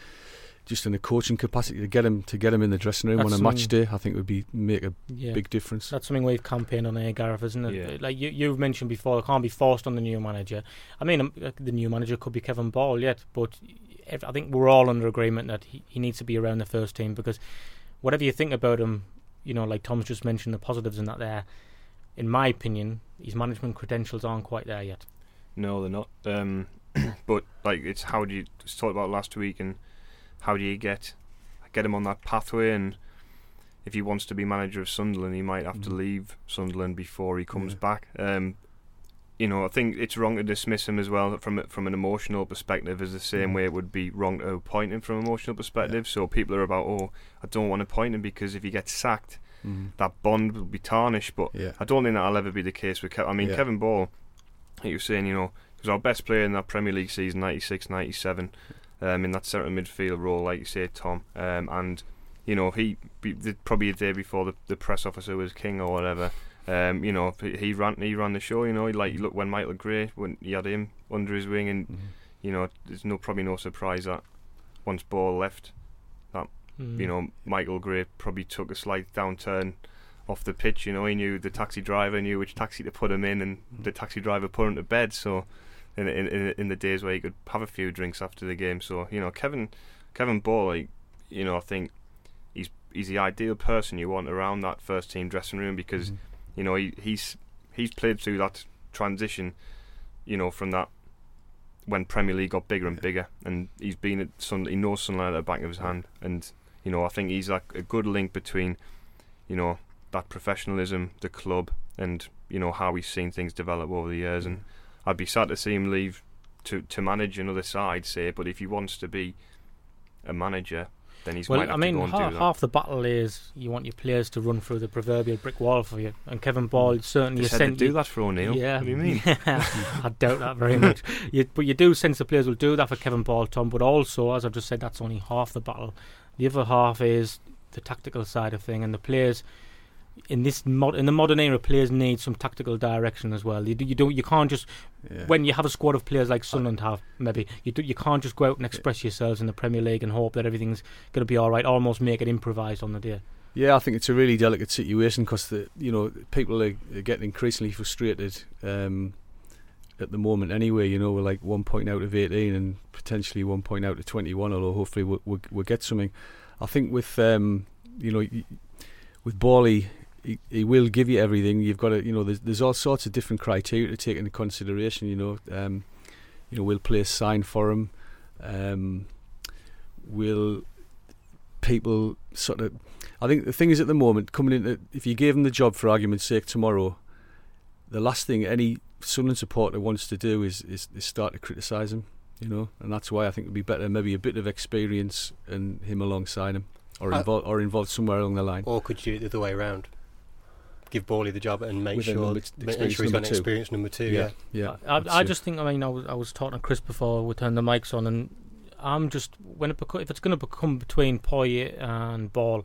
Speaker 3: just in a coaching capacity to get him to get him in the dressing room That's on a match day, I think would be make a yeah. big difference.
Speaker 1: That's something we've campaigned on here, Gareth, isn't it? Yeah. Like you, you've mentioned before, it can't be forced on the new manager. I mean, um, the new manager could be Kevin Ball yet, but I think we're all under agreement that he, he needs to be around the first team because whatever you think about him, you know, like Tom's just mentioned, the positives in that there. In my opinion, his management credentials aren't quite there yet.
Speaker 2: No, they're not. Um, [COUGHS] but like, it's how do you just talked about last week, and how do you get get him on that pathway? And if he wants to be manager of Sunderland, he might have mm. to leave Sunderland before he comes yeah. back. Um, you know, I think it's wrong to dismiss him as well from from an emotional perspective, as the same mm. way it would be wrong to appoint him from an emotional perspective. Yeah. So people are about, oh, I don't want to appoint him because if he gets sacked, mm. that bond will be tarnished. But yeah. I don't think that'll ever be the case with. Kevin. I mean, yeah. Kevin Ball, like you were saying, you know, was our best player in that Premier League season, 96, 97, um, in that centre midfield role, like you say, Tom, um, and you know, he probably a day before the, the press officer was king or whatever. Um, you know, he ran he ran the show. You know, like look when Michael Gray when he had him under his wing, and mm-hmm. you know, there's no probably no surprise that once Ball left, that mm-hmm. you know Michael Gray probably took a slight downturn off the pitch. You know, he knew the taxi driver knew which taxi to put him in, and mm-hmm. the taxi driver put him to bed. So, in, in in the days where he could have a few drinks after the game, so you know, Kevin Kevin Ball, like, you know, I think he's he's the ideal person you want around that first team dressing room because. Mm-hmm you know, he, he's he's played through that transition, you know, from that when Premier League got bigger and bigger, and he's been at Sun. He knows Sunderland at the back of his hand, and you know, I think he's like a good link between, you know, that professionalism, the club, and you know how he's seen things develop over the years. And I'd be sad to see him leave to to manage another side, say. But if he wants to be a manager, then he's
Speaker 1: well, I mean,
Speaker 2: to go and
Speaker 1: half, half the battle is you want your players to run through the proverbial brick wall for you, and Kevin hmm. Ball certainly
Speaker 2: They said
Speaker 1: sent
Speaker 2: do that for O'Neill.
Speaker 1: Yeah,
Speaker 2: What do you mean? [LAUGHS]
Speaker 1: I doubt that very [LAUGHS] much. You, but you do sense the players will do that for Kevin Ball, Tom. But also, as I've just said, that's only half the battle. The other half is the tactical side of thing, and the players in this mod, in the modern era, players need some tactical direction as well. You do, you don't you can't just
Speaker 3: Yeah.
Speaker 1: when you have a squad of players like Sunderland have, maybe you do, you can't just go out and express yourselves in the Premier League and hope that everything's going to be all right. Almost make it improvised on the day.
Speaker 3: Yeah, I think it's a really delicate situation because the you know people are, are getting increasingly frustrated um, at the moment. Anyway, you know we're like one point out of eighteen and potentially one point out of twenty one. Although hopefully we'll, we'll, we'll get something. I think with um, you know y- with Bally, he, he will give you everything. You've got to you know there's, there's all sorts of different criteria to take into consideration. You know, um, you know we'll play a sign for him. Um, will people sort of I think the thing is at the moment coming into if you gave him the job for argument's sake tomorrow, the last thing any Sunderland supporter wants to do is, is, is start to criticise him, you know, and that's why I think it'd be better maybe a bit of experience and him alongside him, or involved or involved somewhere along the line.
Speaker 4: Or could you do it the other way around? Give Bally the job and make
Speaker 3: With
Speaker 4: sure,
Speaker 3: number-
Speaker 4: make
Speaker 3: experience
Speaker 4: sure he's got an
Speaker 3: two.
Speaker 4: experience number two. Yeah.
Speaker 3: yeah.
Speaker 1: I, I just think. I mean, I was, I was talking to Chris before we turned the mics on, and I'm just when it beco- if it's going to become between Poyet and Ball,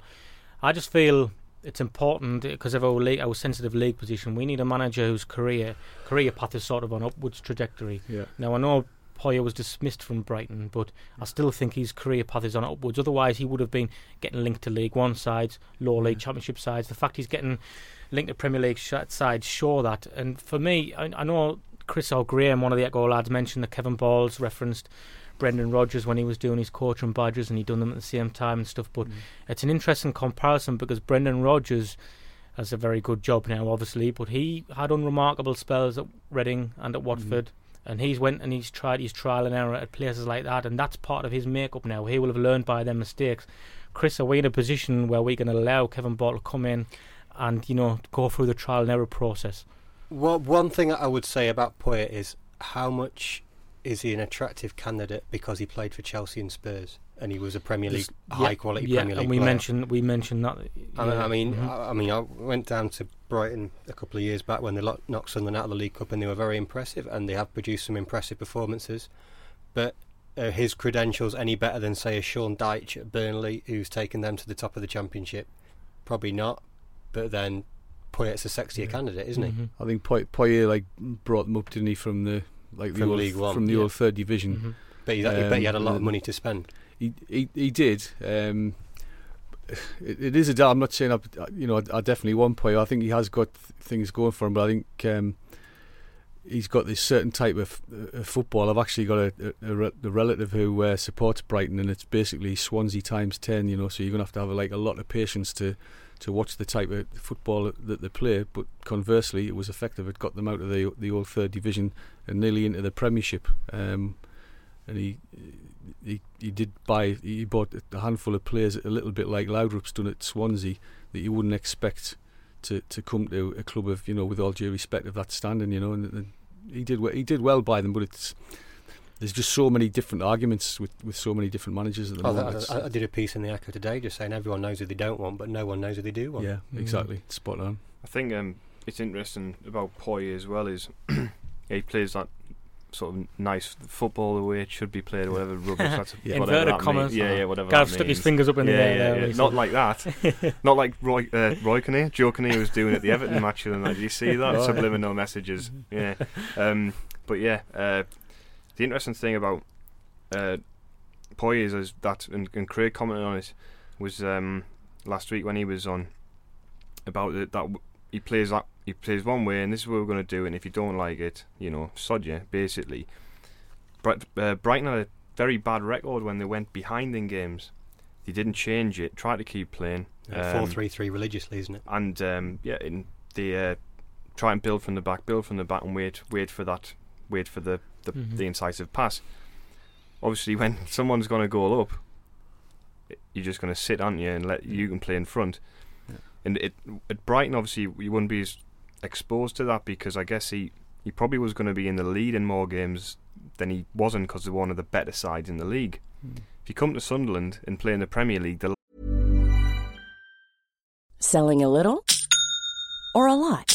Speaker 1: I just feel it's important because of our league, our sensitive league position. We need a manager whose career career path is sort of on upwards trajectory.
Speaker 3: yeah.
Speaker 1: Now I know Poyet was dismissed from Brighton, but I still think his career path is on upwards. Otherwise, he would have been getting linked to League One sides, lower league. Championship sides. The fact he's getting linked to Premier League sides show that. And for me, I, I know Chris O'Graham, one of the Echo lads, mentioned that Kevin Balls referenced Brendan Rodgers when he was doing his coaching badges, and he'd done them at the same time and stuff. But
Speaker 3: Mm.
Speaker 1: it's an interesting comparison because Brendan Rodgers has a very good job now, obviously, but he had unremarkable spells at Reading and at Watford, and he's went and he's tried his trial and error at places like that, and that's part of his makeup now. He will have learned by their mistakes. Chris, are we in a position where we can allow Kevin Ball to come in and you know go through the trial and error process?
Speaker 4: Well, one thing I would say about Poyet is how much is he an attractive candidate because he played for Chelsea and Spurs and he was a Premier League
Speaker 1: yeah,
Speaker 4: high quality
Speaker 1: yeah,
Speaker 4: Premier League
Speaker 1: and we
Speaker 4: player.
Speaker 1: mentioned we mentioned that.
Speaker 4: I mean,
Speaker 1: yeah,
Speaker 4: I mean,
Speaker 1: mhm.
Speaker 4: I, I mean, I went down to Brighton a couple of years back when they knocked Sunderland out of the League Cup, and they were very impressive, and they have produced some impressive performances. But are his credentials any better than, say, a Sean Dyche at Burnley, who's taken them to the top of the Championship? Probably not. But then Poyet's a sexier
Speaker 3: Yeah.
Speaker 4: candidate, isn't he?
Speaker 1: Mhm.
Speaker 3: I think Poy- Poyet like brought them up, didn't he, from the like the
Speaker 4: From
Speaker 3: old,
Speaker 4: League One,
Speaker 3: from the
Speaker 1: yeah.
Speaker 3: old third division.
Speaker 1: Mhm.
Speaker 4: But he, I bet he had a
Speaker 3: Um,
Speaker 4: lot of money to spend.
Speaker 3: He he he did. Um, it, it is a. da- I'm not saying I, you know I, I definitely one Poyet. I think he has got th- things going for him, but I think um, he's got this certain type of uh, football. I've actually got a, a, a relative who uh, supports Brighton, and it's basically Swansea times ten. You know, so you're gonna have to have like a lot of patience to to watch the type of football that they play. But conversely, it was effective. It got them out of the the old third division and nearly into the Premiership. Um, and he he he did buy he bought a handful of players a little bit like Laudrup's done at Swansea that you wouldn't expect to, to come to a club of you know with all due respect of that standing you know and, and he did he did well by them but it's there's just so many different arguments with, with so many different managers at the
Speaker 4: Oh,
Speaker 3: moment.
Speaker 4: I, I did a piece in the Echo today just saying everyone knows who they don't want, but no one knows who they do want.
Speaker 3: yeah,
Speaker 1: Mm.
Speaker 3: exactly. Spot on.
Speaker 2: I think um, it's interesting about Poy as well is [CLEARS THROAT] he plays that sort of nice football the way it should be played, whatever [LAUGHS] rubbish. That's
Speaker 3: Yeah.
Speaker 2: whatever
Speaker 1: Inverted
Speaker 2: that
Speaker 1: commas.
Speaker 2: means. Yeah, yeah, whatever.
Speaker 1: Gav stuck his fingers up in
Speaker 2: yeah,
Speaker 1: the air.
Speaker 2: yeah,
Speaker 1: there
Speaker 2: yeah. Not like that. [LAUGHS] Not like Roy, uh, Roy Kinnear, Joe Kinnear was doing at the Everton match the other night. Did you see that?
Speaker 3: Oh.
Speaker 2: Subliminal messages. Yeah. Um, but yeah, uh, the interesting thing about uh, Poy is, is that, and, and Craig commented on it, was um, last week when he was on about the, that w- he plays that he plays one way, and this is what we're going to do. And if you don't like it, you know, sod you, basically. Bright, uh, Brighton had a very bad record when they went behind in games. They didn't change it, tried to keep playing.
Speaker 4: Uh, Four
Speaker 2: Um,
Speaker 4: three three religiously, isn't it?
Speaker 2: and um, yeah, in the uh, try and build from the back, build from the back, and wait, wait for that, wait for the the,
Speaker 1: Mhm.
Speaker 2: the incisive pass. Obviously, when [LAUGHS] someone's going to goal up, you're just going to sit, aren't you, and let you can play in front.
Speaker 3: Yeah.
Speaker 2: And it, at Brighton, obviously, you wouldn't be as exposed to that because I guess he, he probably was going to be in the lead in more games than he wasn't because they're one of the better sides in the league.
Speaker 3: Mm.
Speaker 2: If you come to Sunderland and play in the Premier League, the
Speaker 5: Selling a little or a lot?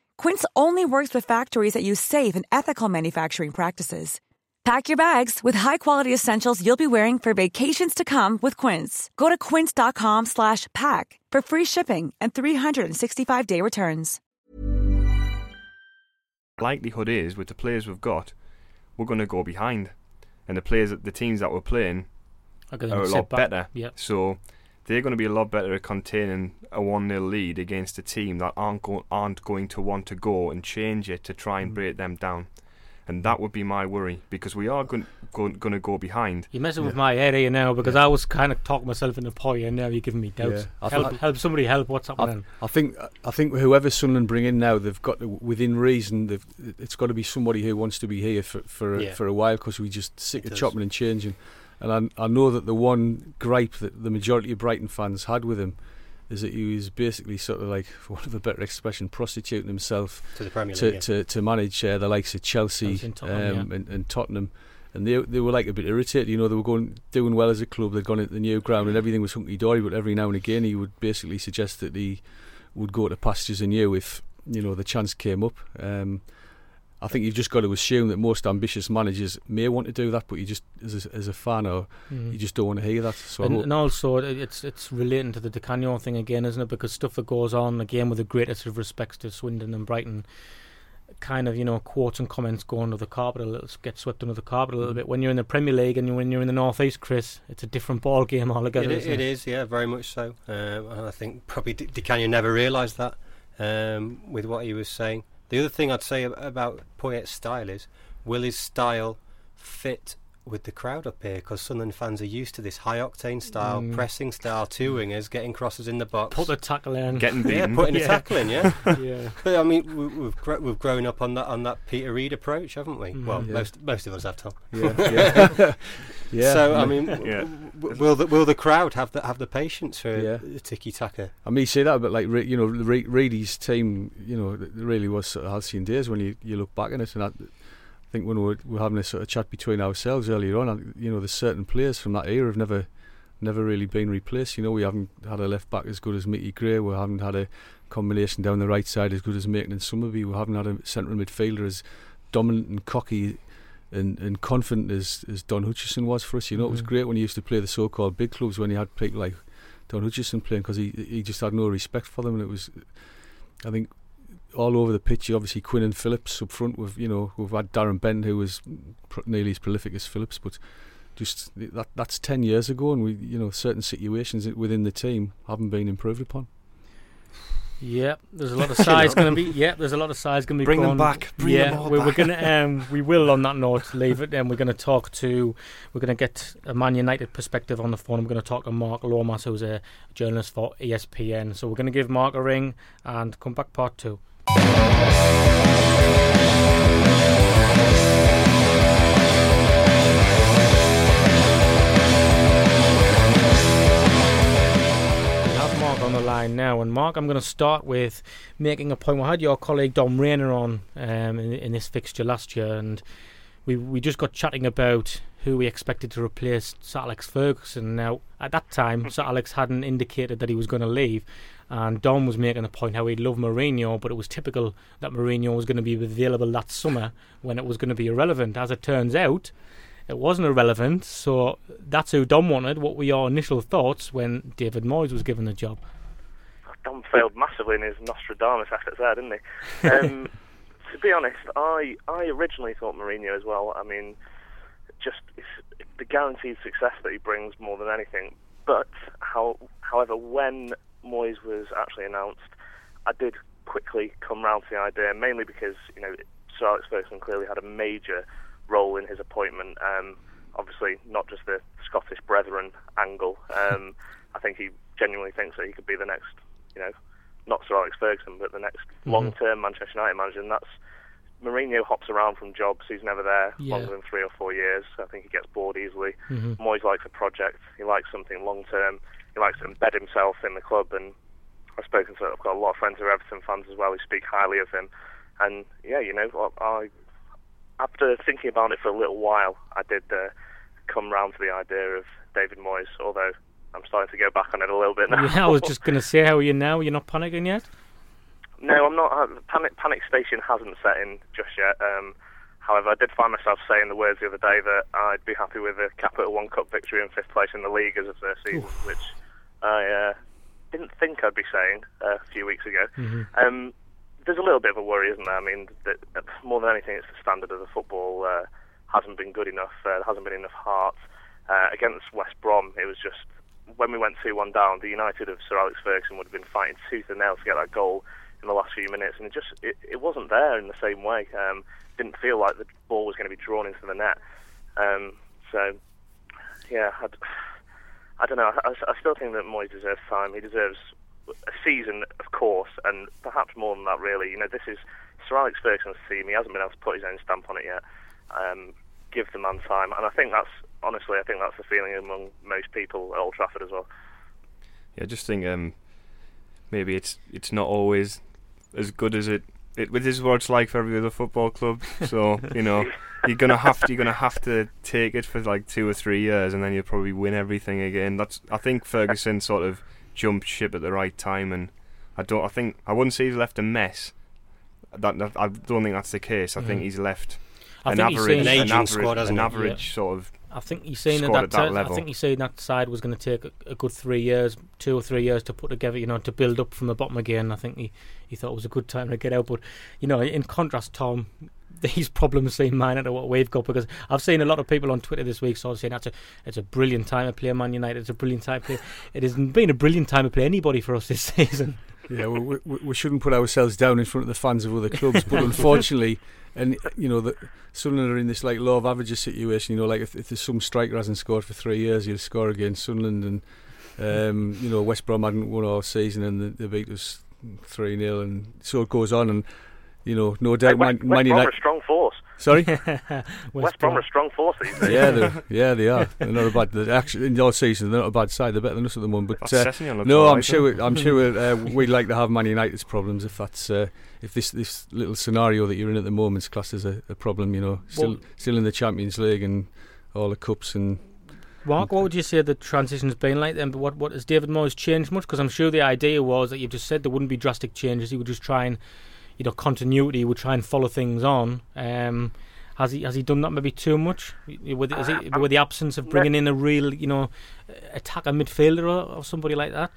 Speaker 6: Quince only works with factories that use safe and ethical manufacturing practices. Pack your bags with high-quality essentials you'll be wearing for vacations to come with Quince. Go to quince.com slash pack for free shipping and 365-day returns.
Speaker 2: likelihood is with the players we've got, we're going to go behind, and the players, the teams that we're playing,
Speaker 1: I can
Speaker 2: are a lot
Speaker 1: back.
Speaker 2: better.
Speaker 1: Yeah.
Speaker 2: So they're going to be a lot better at containing a one 0 lead against a team that aren't go- aren't going to want to go and change it to try and
Speaker 3: Mm.
Speaker 2: break them down, and that would be my worry because we are going going to go behind.
Speaker 1: You're messing with my head here now because
Speaker 3: Yeah.
Speaker 1: I was kind of talking myself into poi and now you're giving me doubts.
Speaker 3: Yeah, I
Speaker 1: help,
Speaker 3: thought-
Speaker 1: help somebody help. What's happening?
Speaker 3: I think I think whoever Sunderland bring in now, they've got to, within reason. They've, it's got to be somebody who wants to be here for for a,
Speaker 4: Yeah.
Speaker 3: for a while because we just sick
Speaker 4: It
Speaker 3: of
Speaker 4: does.
Speaker 3: chopping and changing. And I, I know that the one gripe that the majority of Brighton fans had with him is that he was basically sort of like, [LAUGHS] for want of a better expression, prostituting himself
Speaker 4: to the Premier League.
Speaker 3: to,
Speaker 4: yeah.
Speaker 3: to, to manage uh, the likes of Chelsea,
Speaker 1: Chelsea and Tottenham,
Speaker 3: um, and, and Tottenham. And they they were like a bit irritated, you know. They were going doing well as a club. They'd gone into the new ground and everything was hunky dory. But every now and again, he would basically suggest that he would go to pastures anew if you know the chance came up. Um, I think you've just got to assume that most ambitious managers may want to do that, but you just as a, as a fan or
Speaker 1: Mhm.
Speaker 3: you just don't want to hear that. So
Speaker 1: and, and also, it's it's relating to the Di Canio thing again, isn't it? Because stuff that goes on again with the greatest of respects to Swindon and Brighton, kind of you know quotes and comments go under the carpet a little, get swept under the carpet a little
Speaker 4: Mm.
Speaker 1: bit. When you're in the Premier League and you, when you're in the North East, Chris, it's a different ball game [LAUGHS] altogether.
Speaker 4: It,
Speaker 1: isn't
Speaker 4: it is, yeah, very much so. Um, and I think probably Di Di Canio never realised that um, with what he was saying. The other thing I'd say about Poyet's style is, will his style fit with the crowd up here? Because Sunderland fans are used to this high octane style,
Speaker 1: Mm.
Speaker 4: pressing style, two wingers getting crosses in the box.
Speaker 1: Put the tackle in.
Speaker 2: Getting
Speaker 4: yeah, putting [LAUGHS]
Speaker 1: Yeah.
Speaker 4: a tackle in, yeah. [LAUGHS]
Speaker 1: yeah.
Speaker 4: But I mean, we, we've gr- we've grown up on that on that Peter Reid approach, haven't we?
Speaker 1: Mm.
Speaker 4: Well,
Speaker 3: Yeah.
Speaker 4: most most of us have, Tom.
Speaker 3: yeah, yeah, [LAUGHS] yeah.
Speaker 4: So I mean,
Speaker 2: Yeah.
Speaker 4: w- will the will the crowd have the have the patience for
Speaker 3: Yeah.
Speaker 4: tiki taka?
Speaker 3: I mean, you say that, but like you know, Re- Reedy's team, you know, really was sort of halcyon days when you, you look back on it. And I think when we were, we were having a sort of chat between ourselves earlier on, you know, there's certain players from that era have never never really been replaced. You know, we haven't had a left back as good as Mickey Gray. We haven't had a combination down the right side as good as Maitland and Summerbee. We haven't had a central midfielder as dominant and cocky. And, and confident as, as Don Hutchison was for us, you know, it was
Speaker 1: Mhm.
Speaker 3: great when he used to play the so-called big clubs when he had people like Don Hutchison playing because he he just had no respect for them, and it was, I think, all over the pitch. Obviously, Quinn and Phillips up front. With you know, we've had Darren Bent who was pr- nearly as prolific as Phillips, but just that that's ten years ago, and we you know certain situations within the team haven't been improved upon.
Speaker 1: Yeah, [LAUGHS] there's a lot of size going to be. Yeah, there's a lot of size going to be.
Speaker 2: Bring them back, bring
Speaker 1: yeah,
Speaker 2: them all
Speaker 1: we, we're going [LAUGHS] to. Um, we will on that note leave it, and we're going to talk to. We're going to get a Man United perspective on the phone. We're going to talk to Mark Lomas, who's a journalist for ESPN. So we're going to give Mark a ring and come back part two. We have Mark on the line now, and Mark, I'm going to start with making a point. We had your colleague Dom Rayner on um, in, in this fixture last year, and we we just got chatting about who we expected to replace Sir Alex Ferguson. Now, at that time, Sir Alex hadn't indicated that he was going to leave, and Dom was making the point how he'd love Mourinho, but it was typical that Mourinho was going to be available that summer when it was going to be irrelevant. As it turns out, it wasn't irrelevant, so that's who Dom wanted. What were your initial thoughts when David Moyes was given the job?
Speaker 7: Dom failed massively in his Nostradamus efforts there, didn't he? Um, [LAUGHS] to be honest, I I originally thought Mourinho as well. I mean, just the guaranteed success that he brings more than anything. But how, however, when Moyes was actually announced, I did quickly come round to the idea, mainly because you know Sir Alex Ferguson clearly had a major role in his appointment. Um, obviously, not just the Scottish brethren angle. Um, [LAUGHS] I think he genuinely thinks that he could be the next, you know, not Sir Alex Ferguson, but the next mm-hmm. long-term Manchester United manager, and that's Mourinho hops around from jobs. He's never there yeah. longer than three or four years. I think he gets bored easily. Mm-hmm. Moyes likes a project. He likes something long term. He likes to embed himself in the club. And I've spoken to, I've got a lot of friends who are Everton fans as well who speak highly of him. And yeah, you know, I after thinking about it for a little while, I did uh, come round to the idea of David Moyes. Although I'm starting to go back on it a little bit now.
Speaker 1: Yeah, I was just going to say, how are you now? You're not panicking yet?
Speaker 7: No, I'm not. Uh, panic panic station hasn't set in just yet. Um, however, I did find myself saying the words the other day that I'd be happy with a Capital One Cup victory and fifth place in the league as a first season, Oof. which I uh, didn't think I'd be saying uh, a few weeks ago. Mm-hmm. Um, there's a little bit of a worry, isn't there? I mean, that, more than anything, it's the standard of the football uh, hasn't been good enough. Uh, there hasn't been enough heart. Uh, against West Brom, it was just when we went 2 1 down, the United of Sir Alex Ferguson would have been fighting tooth and nail to get that goal in the last few minutes, and it just it, it wasn't there in the same way. Um, didn't feel like the ball was going to be drawn into the net. Um, so, yeah, I'd, I do not know. I, I still think that Moyes deserves time. He deserves a season, of course, and perhaps more than that. Really, you know, this is Sir Alex Ferguson's team. He hasn't been able to put his own stamp on it yet. Um, give the man time, and I think that's honestly, I think that's the feeling among most people at Old Trafford as well.
Speaker 2: Yeah, I just think um, maybe it's it's not always as good as it. It this is what it's like for every other football club. So you know you're gonna have to you're gonna have to take it for like two or three years, and then you'll probably win everything again. That's I think Ferguson sort of jumped ship at the right time, and I don't I think I wouldn't say he's left a mess. That, that I don't think that's the case. I mm. think he's left
Speaker 1: I
Speaker 2: an average,
Speaker 1: an,
Speaker 2: an average, squad, an average
Speaker 1: yeah.
Speaker 2: sort of
Speaker 1: I think he's saying that, that, that I think he's saying that side was going to take a, a, good three years, two or three years to put together, you know, to build up from the bottom again. I think he, he thought it was a good time to get out. But you know, in contrast, Tom, [LAUGHS] these problems seem minor to what we've got because I've seen a lot of people on Twitter this week sort of saying that's a it's a brilliant time to play Man United. It's a brilliant time to play. It hasn't been a brilliant time to play anybody for us this [LAUGHS] season.
Speaker 3: Yeah, we, we, we shouldn't put ourselves down in front of the fans of other clubs, but [LAUGHS] unfortunately and you know that Sunderland are in this like law of averages situation. You know, like if, if there's some striker hasn't scored for three years, he'll score against Sunderland, and um, you know West Brom hadn't won all season and they beat us three 0 and so it goes on. And you know, no doubt,
Speaker 7: West, Man, West Brom are a strong force.
Speaker 3: Sorry, [LAUGHS]
Speaker 7: West, West Brom are a strong force these days.
Speaker 3: Yeah, they're, [LAUGHS] yeah, they are. They're not a bad. They're actually, in all season, they're not a bad side. They're better than us at the moment. But uh, no, I'm sure. I'm sure uh, we'd like to have Man United's problems if that's uh, if this this little scenario that you're in at the moment is classed as a, a problem. You know, still well, still in the Champions League and all the cups and
Speaker 1: Mark, what would you say the transition's been like then? But what, what has David Moyes changed much? Because I'm sure the idea was that you've just said there wouldn't be drastic changes. He would just try and you know continuity would try and follow things on. Um, has he has he done that maybe too much with, uh, it, with the absence of bringing in a real you know attacker midfielder or, or, somebody like that?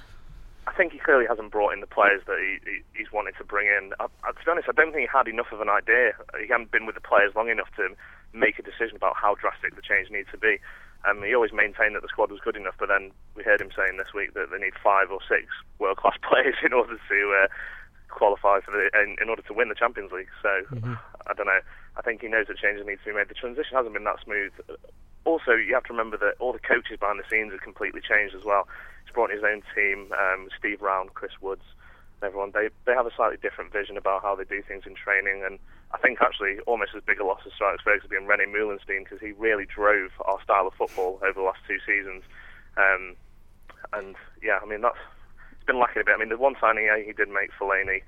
Speaker 7: I think he clearly hasn't brought in the players that he, he he's wanted to bring in. I, I, to be honest, I don't think he had enough of an idea. He hadn't been with the players long enough to make a decision about how drastic the change needs to be. Um, he always maintained that the squad was good enough, but then we heard him saying this week that they need five or six world class [LAUGHS] players in order to uh, qualify for the in, in, order to win the Champions League. So mm-hmm. I don't know. I think he knows that changes need to be made. The transition hasn't been that smooth. Also, you have to remember that all the coaches behind the scenes have completely changed as well. He's brought in his own team, um, Steve Round, Chris Woods, and everyone. They they have a slightly different vision about how they do things in training, and I think actually almost as big a loss as Alex Ferguson being René Meulensteen because he really drove our style of football over the last two seasons. Um, and yeah, I mean that's been lacking a bit. I mean, the one signing he did make Fellaini,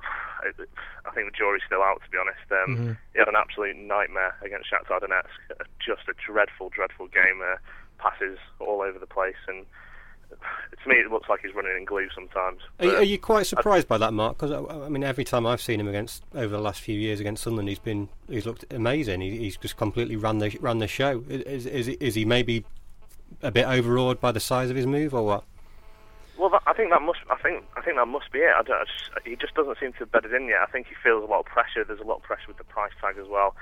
Speaker 7: [SIGHS] I think the jury's still out. To be honest, um,
Speaker 1: Mhm.
Speaker 7: he had an absolute nightmare against Shakhtar Donetsk. Uh, Just a dreadful, dreadful game. Uh, passes all over the place, and [SIGHS] to me, it looks like he's running in glue sometimes.
Speaker 4: Are, you- are you quite surprised by that, Mark? Because I, I mean, every time I've seen him against over the last few years against Sunderland, he's been he's looked amazing. He, he's just completely ran the ran the show. Is, is is he maybe a bit overawed by the size of his move, or what?
Speaker 7: Well, I think that must. I think. I think that must be it. I I just, he just doesn't seem to have bedded in yet. I think he feels a lot of pressure. There's a lot of pressure with the price tag as well.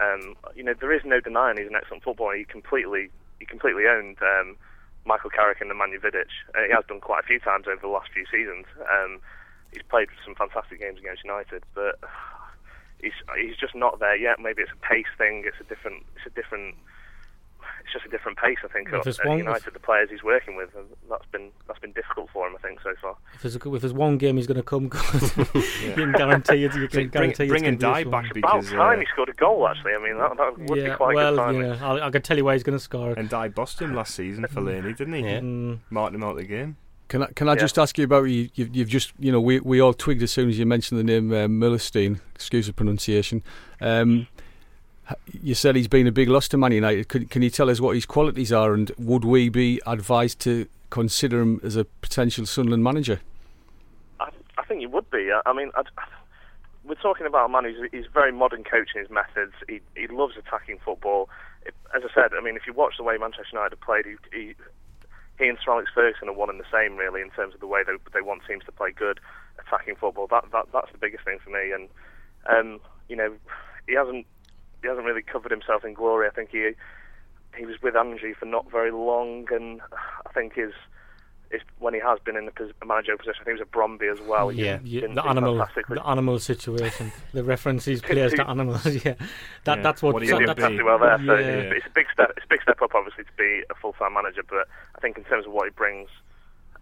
Speaker 7: Um, you know, there is no denying he's an excellent footballer. He completely, he completely owned um, Michael Carrick and Nemanja Vidic. Uh, he has done quite a few times over the last few seasons. Um, he's played some fantastic games against United, but he's he's just not there yet. Maybe it's a pace thing. It's a different. It's a different. It's just a different pace, I think,
Speaker 1: If
Speaker 7: at at
Speaker 1: one-
Speaker 7: United. The players he's working with, and that's been that's been difficult for him, I think, so far.
Speaker 1: If there's, a, if there's one game he's going to come [LAUGHS] good, you can guarantee it. You can
Speaker 2: Bring,
Speaker 1: guarantee
Speaker 2: bring
Speaker 1: it's
Speaker 2: and
Speaker 1: gonna
Speaker 2: die back
Speaker 1: one.
Speaker 7: About
Speaker 2: because
Speaker 7: time
Speaker 2: uh,
Speaker 7: he scored a goal. Actually, I mean that, that would
Speaker 1: yeah,
Speaker 7: be quite
Speaker 1: well,
Speaker 7: good timing.
Speaker 1: yeah, I, I can tell you why he's going to score.
Speaker 2: and die bossed him last season Fellaini, didn't he?
Speaker 4: Yeah.
Speaker 1: Mm,
Speaker 2: Marked him out of the game.
Speaker 3: Can I, can I
Speaker 7: Yeah.
Speaker 3: just ask you about you? You've, you've just you know we we all twigged as soon as you mentioned the name uh, Millerstein. Excuse the pronunciation. Um, h- you said he's been a big loss to Man United. Can, can you tell us what his qualities are, and would we be advised to consider him as a potential Sunderland manager?
Speaker 7: I, I think he would be. I, I mean, I'd, [SIGHS] we're talking about a man who's he's very modern coach in his methods. He he loves attacking football. If, as I said, I mean, if you watch the way Manchester United played, he, he he and Sir Alex Ferguson are one and the same really in terms of the way they they want teams to play good attacking football. That that that's the biggest thing for me. And um, you know, he hasn't he hasn't really covered himself in glory. I think he he was with Anzhi for not very long, and I think his is when he has been in the pos- managerial position. I think he was at Brøndby as well.
Speaker 4: Yeah.
Speaker 1: yeah, the animal, the animal situation. the reference these [LAUGHS] players to animals. [LAUGHS] Yeah, that
Speaker 2: Yeah.
Speaker 1: that's what.
Speaker 2: What are
Speaker 7: He's
Speaker 2: you
Speaker 1: that's,
Speaker 2: be?
Speaker 7: well there. So
Speaker 1: Yeah.
Speaker 7: it's, it's a big step. It's a big step up, obviously, to be a full-time manager. But I think in terms of what he brings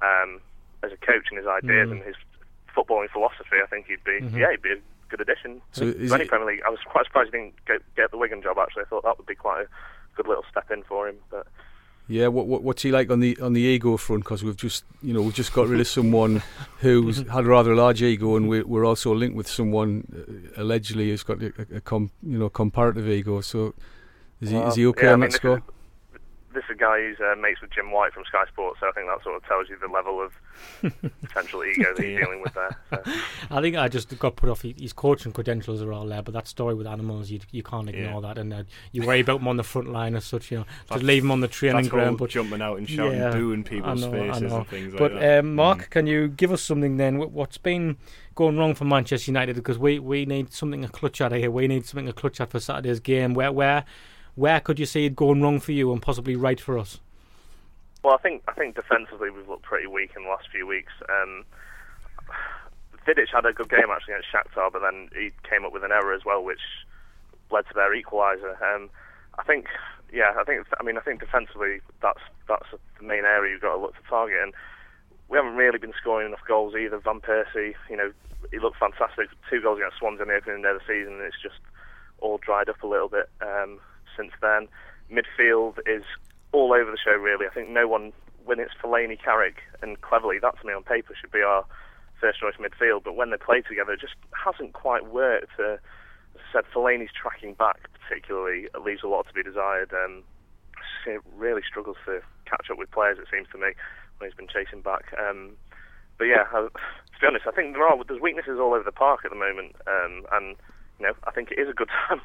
Speaker 7: um, as a coach and his ideas
Speaker 1: Mm.
Speaker 7: and his footballing philosophy, I think he'd be
Speaker 1: Mhm.
Speaker 7: yeah, he'd be a good addition
Speaker 3: So
Speaker 7: to any
Speaker 3: it-
Speaker 7: Premier League. I was quite surprised he didn't get, get the Wigan job. Actually, I thought that would be quite a good little step in for him. But
Speaker 3: Yeah, what, what what's he like on the on the ego front? Because we've just you know we've just got rid of someone who's [LAUGHS] had rather a rather large ego, and we're, we're also linked with someone uh, allegedly who's got a, a, a com, you know comparative ego. So is he is he okay
Speaker 7: yeah,
Speaker 3: on
Speaker 7: I mean,
Speaker 3: that score?
Speaker 7: Is, this is a guy who's uh, mates with Jim White from Sky Sports, so I think that sort of tells you the level of [LAUGHS] potential ego that he's
Speaker 2: Yeah.
Speaker 7: dealing with there. So.
Speaker 1: I think I just got put off. He- His coaching credentials are all there, but that story with animals, you you can't ignore that. And uh, you worry about him on the front line as such. You know, just
Speaker 2: That's-
Speaker 1: leave him on the training
Speaker 2: That's
Speaker 1: ground.
Speaker 2: all
Speaker 1: But
Speaker 2: jumping out and shouting,
Speaker 1: Yeah,
Speaker 2: booing people's
Speaker 1: I know, I
Speaker 2: faces
Speaker 1: know.
Speaker 2: and things
Speaker 1: But
Speaker 2: like that.
Speaker 1: um, Mark,
Speaker 2: Mm.
Speaker 1: can you give us something then? What's been going wrong for Manchester United? Because we, we need something to clutch at here. We need something to clutch at for Saturday's game. Where where where could you see it going wrong for you and possibly right for us?
Speaker 7: Well, I think I think defensively we've looked pretty weak in the last few weeks. Um, Vidic had a good game actually against Shakhtar, but then he came up with an error as well, which led to their equaliser. Um, I think, yeah, I think, I mean, I think defensively that's that's the main area you've got to look to target, and we haven't really been scoring enough goals either. Van Persie, you know, he looked fantastic. Two goals against Swans in the opening day of the season, and it's just all dried up a little bit um, since then. Midfield is all over the show, really. I think no one, when it's Fellaini, Carrick, and Cleverley, that to me on paper should be our first choice midfield. But when they play together, it just hasn't quite worked. Uh, as I said, Fellaini's tracking back, particularly, it leaves a lot to be desired. Um, really struggles to catch up with players, it seems to me, when he's been chasing back. Um, but yeah, uh, to be honest, I think there are there's weaknesses all over the park at the moment, um, and you know I think it is a good [LAUGHS] time.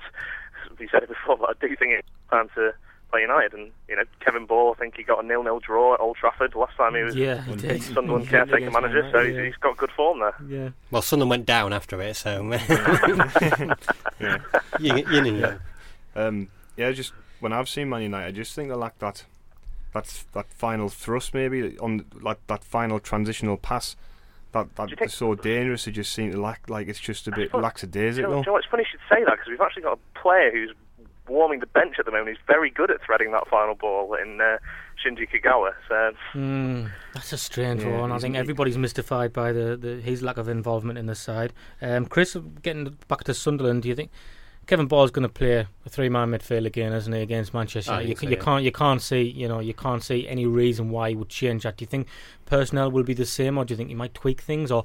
Speaker 7: To, we said it before, [LAUGHS] but I do think it's time to play United. And you know, Kevin Ball, I think he got a nil-nil draw at Old Trafford last time he was
Speaker 1: Yeah, he did.
Speaker 7: Sunderland
Speaker 1: Yeah,
Speaker 7: caretaker manager,
Speaker 1: Man
Speaker 7: so
Speaker 1: yeah.
Speaker 7: he's got good form there.
Speaker 1: Yeah.
Speaker 4: Well, Sunderland went down after it, so [LAUGHS] [LAUGHS]
Speaker 2: yeah.
Speaker 4: you, you know.
Speaker 2: Um, yeah, just when I've seen Man United, I just think they lack that that that final thrust, maybe on like that final transitional pass. That that
Speaker 7: think-
Speaker 2: so dangerous. It just seems to lack like it's just a bit
Speaker 7: thought- Do you,
Speaker 2: lackadaisical.
Speaker 7: know, you know what, it's funny you should say that because we've actually got a player who's warming the bench at the moment. He's very good at threading that final ball in uh, Shinji Kagawa. So
Speaker 1: Mm, that's a strange
Speaker 2: Yeah,
Speaker 1: one. I think everybody's mystified by the, the his lack of involvement in the side. Um, Chris, getting back to Sunderland, do you think Kevin Ball's going to play a three-man midfield again, isn't he, against Manchester? United? You, can, you
Speaker 4: yeah.
Speaker 1: can't you can't see you know you can't see any reason why he would change that. Do you think personnel will be the same, or do you think he might tweak things, or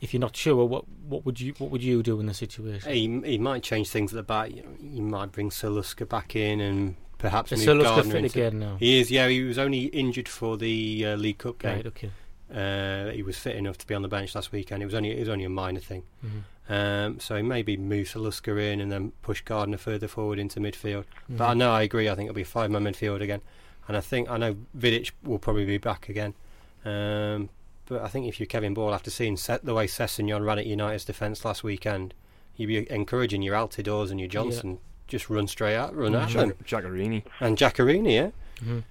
Speaker 1: if you're not sure, what what would you what would you do in the situation?
Speaker 4: He, he might change things at the back. You, know, he might bring Celustka back in and perhaps
Speaker 1: Is
Speaker 4: move Gardner
Speaker 1: fit
Speaker 4: into-
Speaker 1: again now?
Speaker 4: He is, yeah. He was only injured for the uh, League Cup game.
Speaker 1: Right, okay.
Speaker 4: Uh, he was fit enough to be on the bench last weekend. It was only it was only a minor thing.
Speaker 1: Mhm.
Speaker 4: Um, so maybe move Celustka in and then push Gardner further forward into midfield. But
Speaker 1: Mhm.
Speaker 4: I know I agree. I think it'll be five-man midfield again, and I think I know Vidic will probably be back again. Um, but I think if you're Kevin Ball, after seeing set the way Sessègnon ran at United's defence last weekend, you'd be encouraging your Altidores and your Johnson just run straight out, run at them,
Speaker 2: Jack-
Speaker 4: and Giaccherini, yeah.
Speaker 1: Mhm.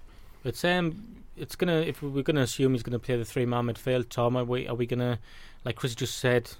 Speaker 1: It's um, it's gonna if we're gonna assume he's gonna play the three man midfield. Tom, are we are we gonna like Chris just said?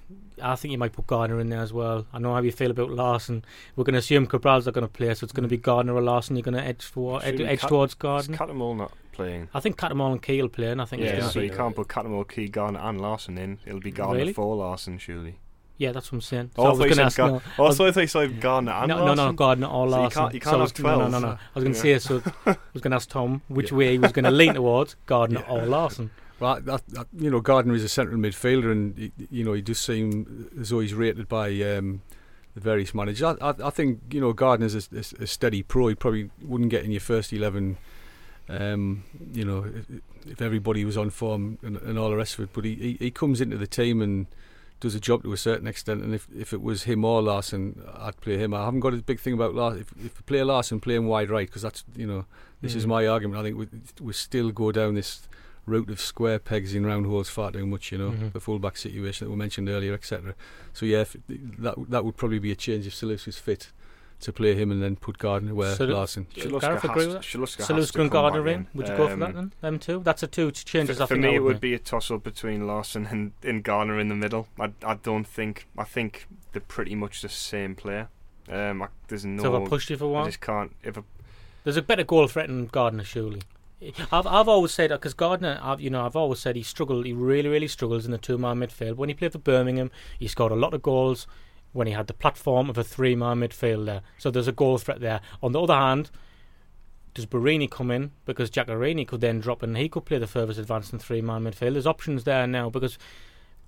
Speaker 1: I think you might put Gardner in there as well. I know how you feel about Larsson. We're gonna assume Cabral's not gonna play, so it's gonna be mm. Gardner or Larsson. You're gonna edge for ed, edge
Speaker 2: Cat-
Speaker 1: towards
Speaker 2: Is
Speaker 1: Gardner.
Speaker 2: Cattermole not playing?
Speaker 1: I think Cattermole and Keel play, and I think
Speaker 2: Yeah, so
Speaker 1: be
Speaker 2: you can't put Cattermole, Ki, Gardner, and Larsson in. It'll be Gardner
Speaker 1: Really?
Speaker 2: for Larsson, surely.
Speaker 1: yeah. That's what I'm saying. So
Speaker 2: Oh,
Speaker 1: I was gonna ask.
Speaker 2: Gar-
Speaker 1: no,
Speaker 2: Oh,
Speaker 1: I was-
Speaker 2: so I thought you said and
Speaker 1: no, no,
Speaker 2: Larsson.
Speaker 1: no, Gardner or
Speaker 2: So you
Speaker 1: Larsson.
Speaker 2: can't- you can't
Speaker 1: was-
Speaker 2: have
Speaker 1: No, no, no, no. I was going to
Speaker 2: Yeah.
Speaker 1: say, so I was going to ask Tom [LAUGHS] which way he was going to lean towards, Gardner [LAUGHS] or Larsson.
Speaker 3: Well, that, that, you know, Gardner is a central midfielder, and he, you know he does seem as though he's rated by um, the various managers. I, I, I think you know Gardner's a, a, a steady pro. He probably wouldn't get in your first eleven. Um, you know, if, if everybody was on form and, and all the rest of it, but he, he, he comes into the team and does a job to a certain extent. And if if it was him or Larsson, I'd play him. I haven't got a big thing about Larsson. If, if you play Larsson, play him wide right because that's you know this is
Speaker 1: Mm.
Speaker 3: my argument. I think we, we still go down this route of square pegs in round holes far too much, you know,
Speaker 1: Mhm.
Speaker 3: the fullback situation that we mentioned earlier, etc. So yeah, if, that that would probably be a change if Salus was fit to play him and then put Gardner where
Speaker 1: So-
Speaker 3: Larsson.
Speaker 2: Celustka
Speaker 1: Gareth
Speaker 2: has
Speaker 1: agree
Speaker 2: to-
Speaker 1: with that?
Speaker 2: Celustka has
Speaker 1: Salus and Gardner
Speaker 2: back
Speaker 1: in. Would you go for
Speaker 2: Um,
Speaker 1: that then? Them two? That's a two changes.
Speaker 2: For,
Speaker 1: I
Speaker 2: for
Speaker 1: think
Speaker 2: me, it would be a toss-up between Larsson and, and Garner in the middle. I, I don't think. I think they're pretty much the same player. Um, I, there's no.
Speaker 1: So if I pushed you for
Speaker 2: I
Speaker 1: one,
Speaker 2: just can't. If I,
Speaker 1: there's a better goal threat than Gardner, surely. I've I've always said because Gardner, I've, you know, I've always said he struggled. He really, really struggles in the two-man midfield. When he played for Birmingham, he scored a lot of goals when he had the platform of a three-man midfielder. So there's a goal threat there. On the other hand, does Borini come in because Giaccherini could then drop and he could play the furthest advanced in three-man midfield? There's options there now because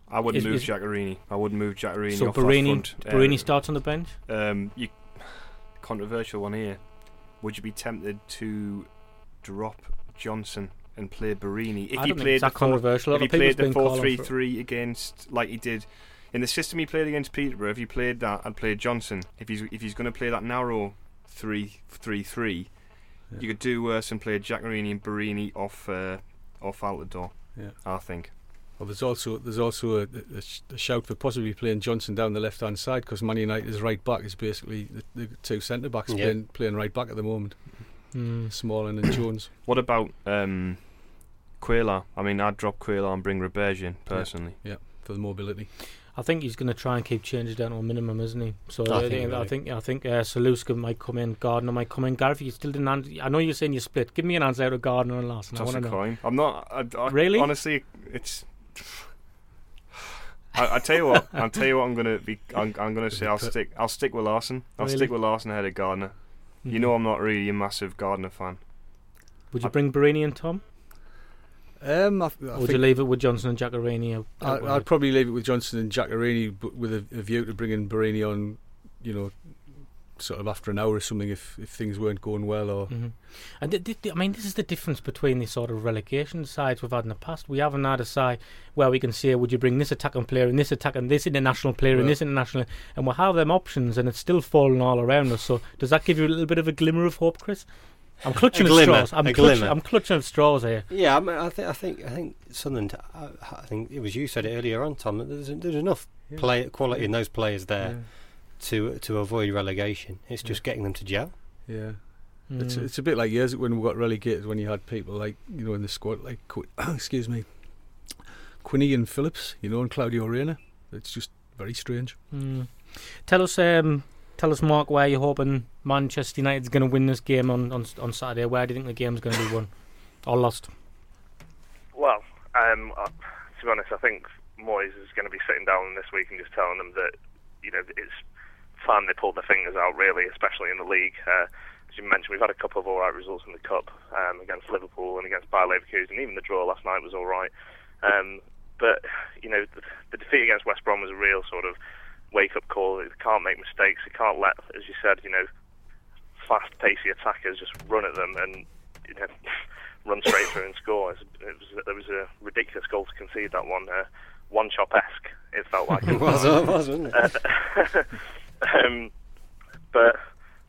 Speaker 2: I wouldn't
Speaker 1: Is-
Speaker 2: move
Speaker 1: is-.
Speaker 2: I wouldn't move Giaccherini
Speaker 1: so
Speaker 2: off Borini, front.
Speaker 1: Borini
Speaker 2: Um,
Speaker 1: starts on the bench.
Speaker 2: Um, you [SIGHS] controversial one here. Would you be tempted to drop Johnson and play Borini if
Speaker 1: I
Speaker 2: he
Speaker 1: don't think
Speaker 2: played
Speaker 1: it's that
Speaker 2: the four,
Speaker 1: controversial. A
Speaker 2: if
Speaker 1: lot
Speaker 2: he
Speaker 1: of people's
Speaker 2: played the
Speaker 1: been
Speaker 2: four
Speaker 1: calling
Speaker 2: three
Speaker 1: for it.
Speaker 2: three against like he did in the system he played against Peterborough? If he played that, I'd play Johnson. If he's if he's going to play that narrow three three three,
Speaker 3: Yeah.
Speaker 2: you could do worse and play Giaccherini and Borini off uh, off Altidore.
Speaker 3: Yeah.
Speaker 2: I think.
Speaker 3: Well, there's also there's also a, a, a shout for possibly playing Johnson down the left hand side because Man United's right back is basically the, the two centre backs
Speaker 4: Yeah.
Speaker 3: playing playing right back at the moment,
Speaker 1: Mm.
Speaker 3: Smalling and Jones. [COUGHS]
Speaker 2: What about um, Cuéllar? I mean, I'd drop Cuéllar and bring Roberge in personally.
Speaker 3: Yeah, for the mobility.
Speaker 1: I think he's going to try and keep changes down to a minimum, isn't he? So
Speaker 4: I
Speaker 1: I,
Speaker 4: think
Speaker 1: think. I think I think uh, Celustka might come in, Gardner might come in. Gareth, you still didn't. Answer, I know you're saying you split. Give me an answer out of Gardner and Larsson. I
Speaker 2: Toss
Speaker 1: want
Speaker 2: a
Speaker 1: to know.
Speaker 2: coin. I'm not. I, I,
Speaker 1: Really?
Speaker 2: Honestly, it's. [SIGHS] I, I tell you what. I'll tell you what. I'm gonna be. I'm, I'm gonna say. I'll stick. I'll stick with Larsson. I'll
Speaker 1: Really?
Speaker 2: stick with Larsson ahead of Gardner. You know, I'm not really a massive Gardner fan.
Speaker 1: Would you
Speaker 2: I-
Speaker 1: bring Borini and Tom,
Speaker 3: Um, I, I
Speaker 1: or would you leave it with Johnson and Giaccherini?
Speaker 3: I,
Speaker 1: out
Speaker 3: I'd probably leave it with Johnson and Giaccherini, but with a, a view to bringing Borini on, you know, sort of after an hour or something if, if things weren't going well or.
Speaker 1: Mhm. And th- th- th- I mean, this is the difference between the sort of relegation sides we've had in the past. We haven't had a side where we can say, would you bring this attacking player and this attacking, this international player and this international, and we'll have them options, and it's still falling all around us. So does that give you a little bit of a glimmer of hope, Chris? I'm clutching at straws. I'm
Speaker 4: a glimmer.
Speaker 1: I'm clutching at straws here.
Speaker 4: Yeah, I, mean, I think I think I think Sunderland. I, I think it was you said it earlier on, Tom. That there's there's enough
Speaker 3: Yeah.
Speaker 4: play quality in those players there
Speaker 3: Yeah.
Speaker 4: To to avoid relegation. It's
Speaker 3: Yeah.
Speaker 4: just getting them to gel.
Speaker 3: yeah. It's
Speaker 1: Mm.
Speaker 3: it's a bit like years when we got relegated when you had people like you know in the squad like [COUGHS] excuse me, Quinny and Phillips, you know, and Claudio Reyna. It's just very strange.
Speaker 1: Mm. Tell us, um, tell us, Mark, where you're hoping Manchester United's going to win this game on, on on Saturday. Where do you think the game's going to be won or lost?
Speaker 7: Well, um, uh, to be honest, I think Moyes is going to be sitting down this week and just telling them that you know it's time they pulled their fingers out, really, especially in the league. Uh, as you mentioned, we've had a couple of all right results in the cup um, against Liverpool and against Bayer Leverkusen. Even the draw last night was all right. Um, but you know, the, the defeat against West Brom was a real sort of wake-up call. They can't make mistakes. They can't let, as you said, you know, fast, pacey attackers just run at them and you know [LAUGHS] run straight through and score. It was, it was a ridiculous goal to concede that one. Uh, one chop esque. It felt like [LAUGHS]
Speaker 4: it was, it was, wasn't it? [LAUGHS]
Speaker 7: um, but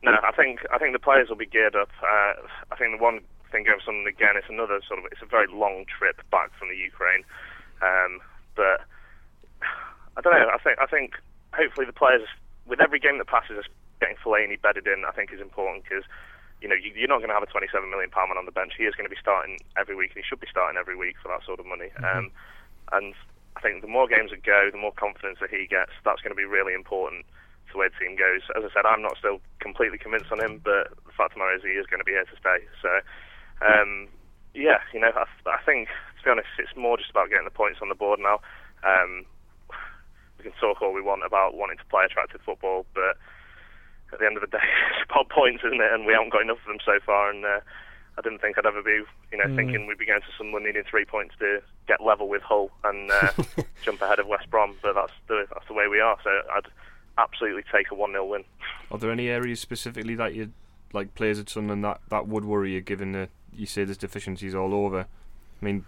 Speaker 7: no, I think I think the players will be geared up. Uh, I think the one thing going for Sunderland again, it's another sort of it's a very long trip back from the Ukraine. Um, but I don't know. I think I think hopefully the players with every game that passes, us getting Fellaini bedded in, I think is important because you know you, are not going to have a 27 million pound man on the bench. He is going to be starting every week, and he should be starting every week for that sort of money. Mm-hmm. Um, and I think the more games that go, the more confidence that he gets. That's going to be really important to where the team goes. As I said, I'm not still completely convinced on him, but the fact of the matter is he is going to be here to stay. So, um, yeah, you know, I, I, think to be honest, it's more just about getting the points on the board now. Um, we can talk all we want about wanting to play attractive football, but at the end of the day, [LAUGHS] it's about points, isn't it? And we haven't got enough of them so far, and. Uh, I didn't think I'd ever be, you know, mm. thinking we'd be going to someone needing three points to get level with Hull and uh, [LAUGHS] jump ahead of West Brom. But that's the that's the way we are. So I'd absolutely take a one 0 win.
Speaker 2: Are there any areas specifically that you like players at Sunderland that that would worry you, given that you say there's deficiencies all over? I mean,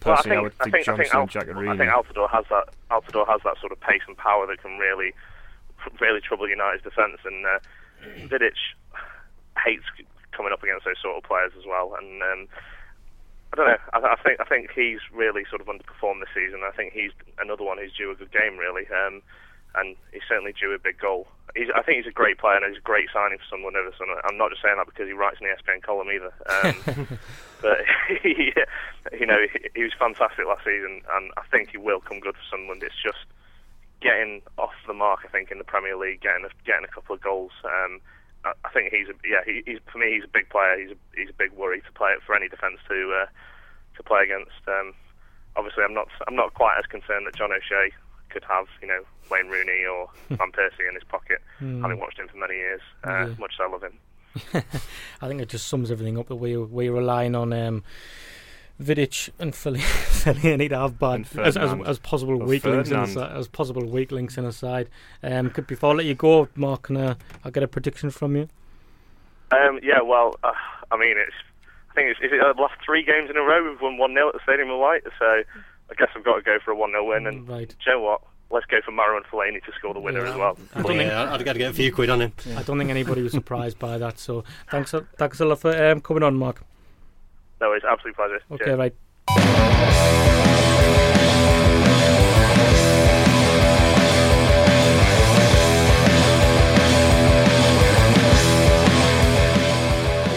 Speaker 2: personally,
Speaker 7: well,
Speaker 2: I, would think,
Speaker 7: I think
Speaker 2: Johnson,
Speaker 7: I think
Speaker 2: Jack
Speaker 7: I think Altidore has that. Altidore has that sort of pace and power that can really, really trouble United's defence. And uh, Vidic hates coming up against those sort of players as well. And um, I don't know. I, I, think I think he's really sort of underperformed this season. I think he's another one who's due a good game, really. Um, and he's certainly due a big goal. He's, I think he's a great player and he's a great signing for Sunderland Everton. I'm not just saying that because he writes in the ESPN column either. Um, [LAUGHS] but [LAUGHS] he, you know, he, he was fantastic last season, and I think he will come good for Sunderland. It's just getting off the mark. I think in the Premier League, getting a, getting a couple of goals. Um, I think he's a, yeah he, he's for me he's a big player. He's a, he's a big worry to play for any defence to uh, to play against. Um, obviously, I'm not I'm not quite as concerned that John O'Shea could have you know Wayne Rooney or [LAUGHS] Van Persie in his pocket, mm. having watched him for many years. Uh, yeah. Much as I love him. [LAUGHS]
Speaker 1: I think it just sums everything up that we we're relying on. Um, Vidic and Fellaini [LAUGHS] to have bad as, as, as, possible weaklings in a, as possible weaklings in a side. Um, could, before I let you go, Mark, can I, I get a prediction from you?
Speaker 7: Um, yeah, well, uh, I mean, it's I think it's is it the last three games in a row we've won one 0 at the Stadium of Light, so I guess I've got to go for a one 0 win. And right. you know what? Let's go for Marouane Fellaini to score the winner yeah, as well.
Speaker 4: I don't yeah, think, I'd got to get a few quid on him.
Speaker 1: I don't think anybody was surprised by that. So thanks, thanks a lot for um, coming on, Mark.
Speaker 7: No, it's absolute pleasure.
Speaker 1: Okay,
Speaker 7: Cheers.
Speaker 1: right.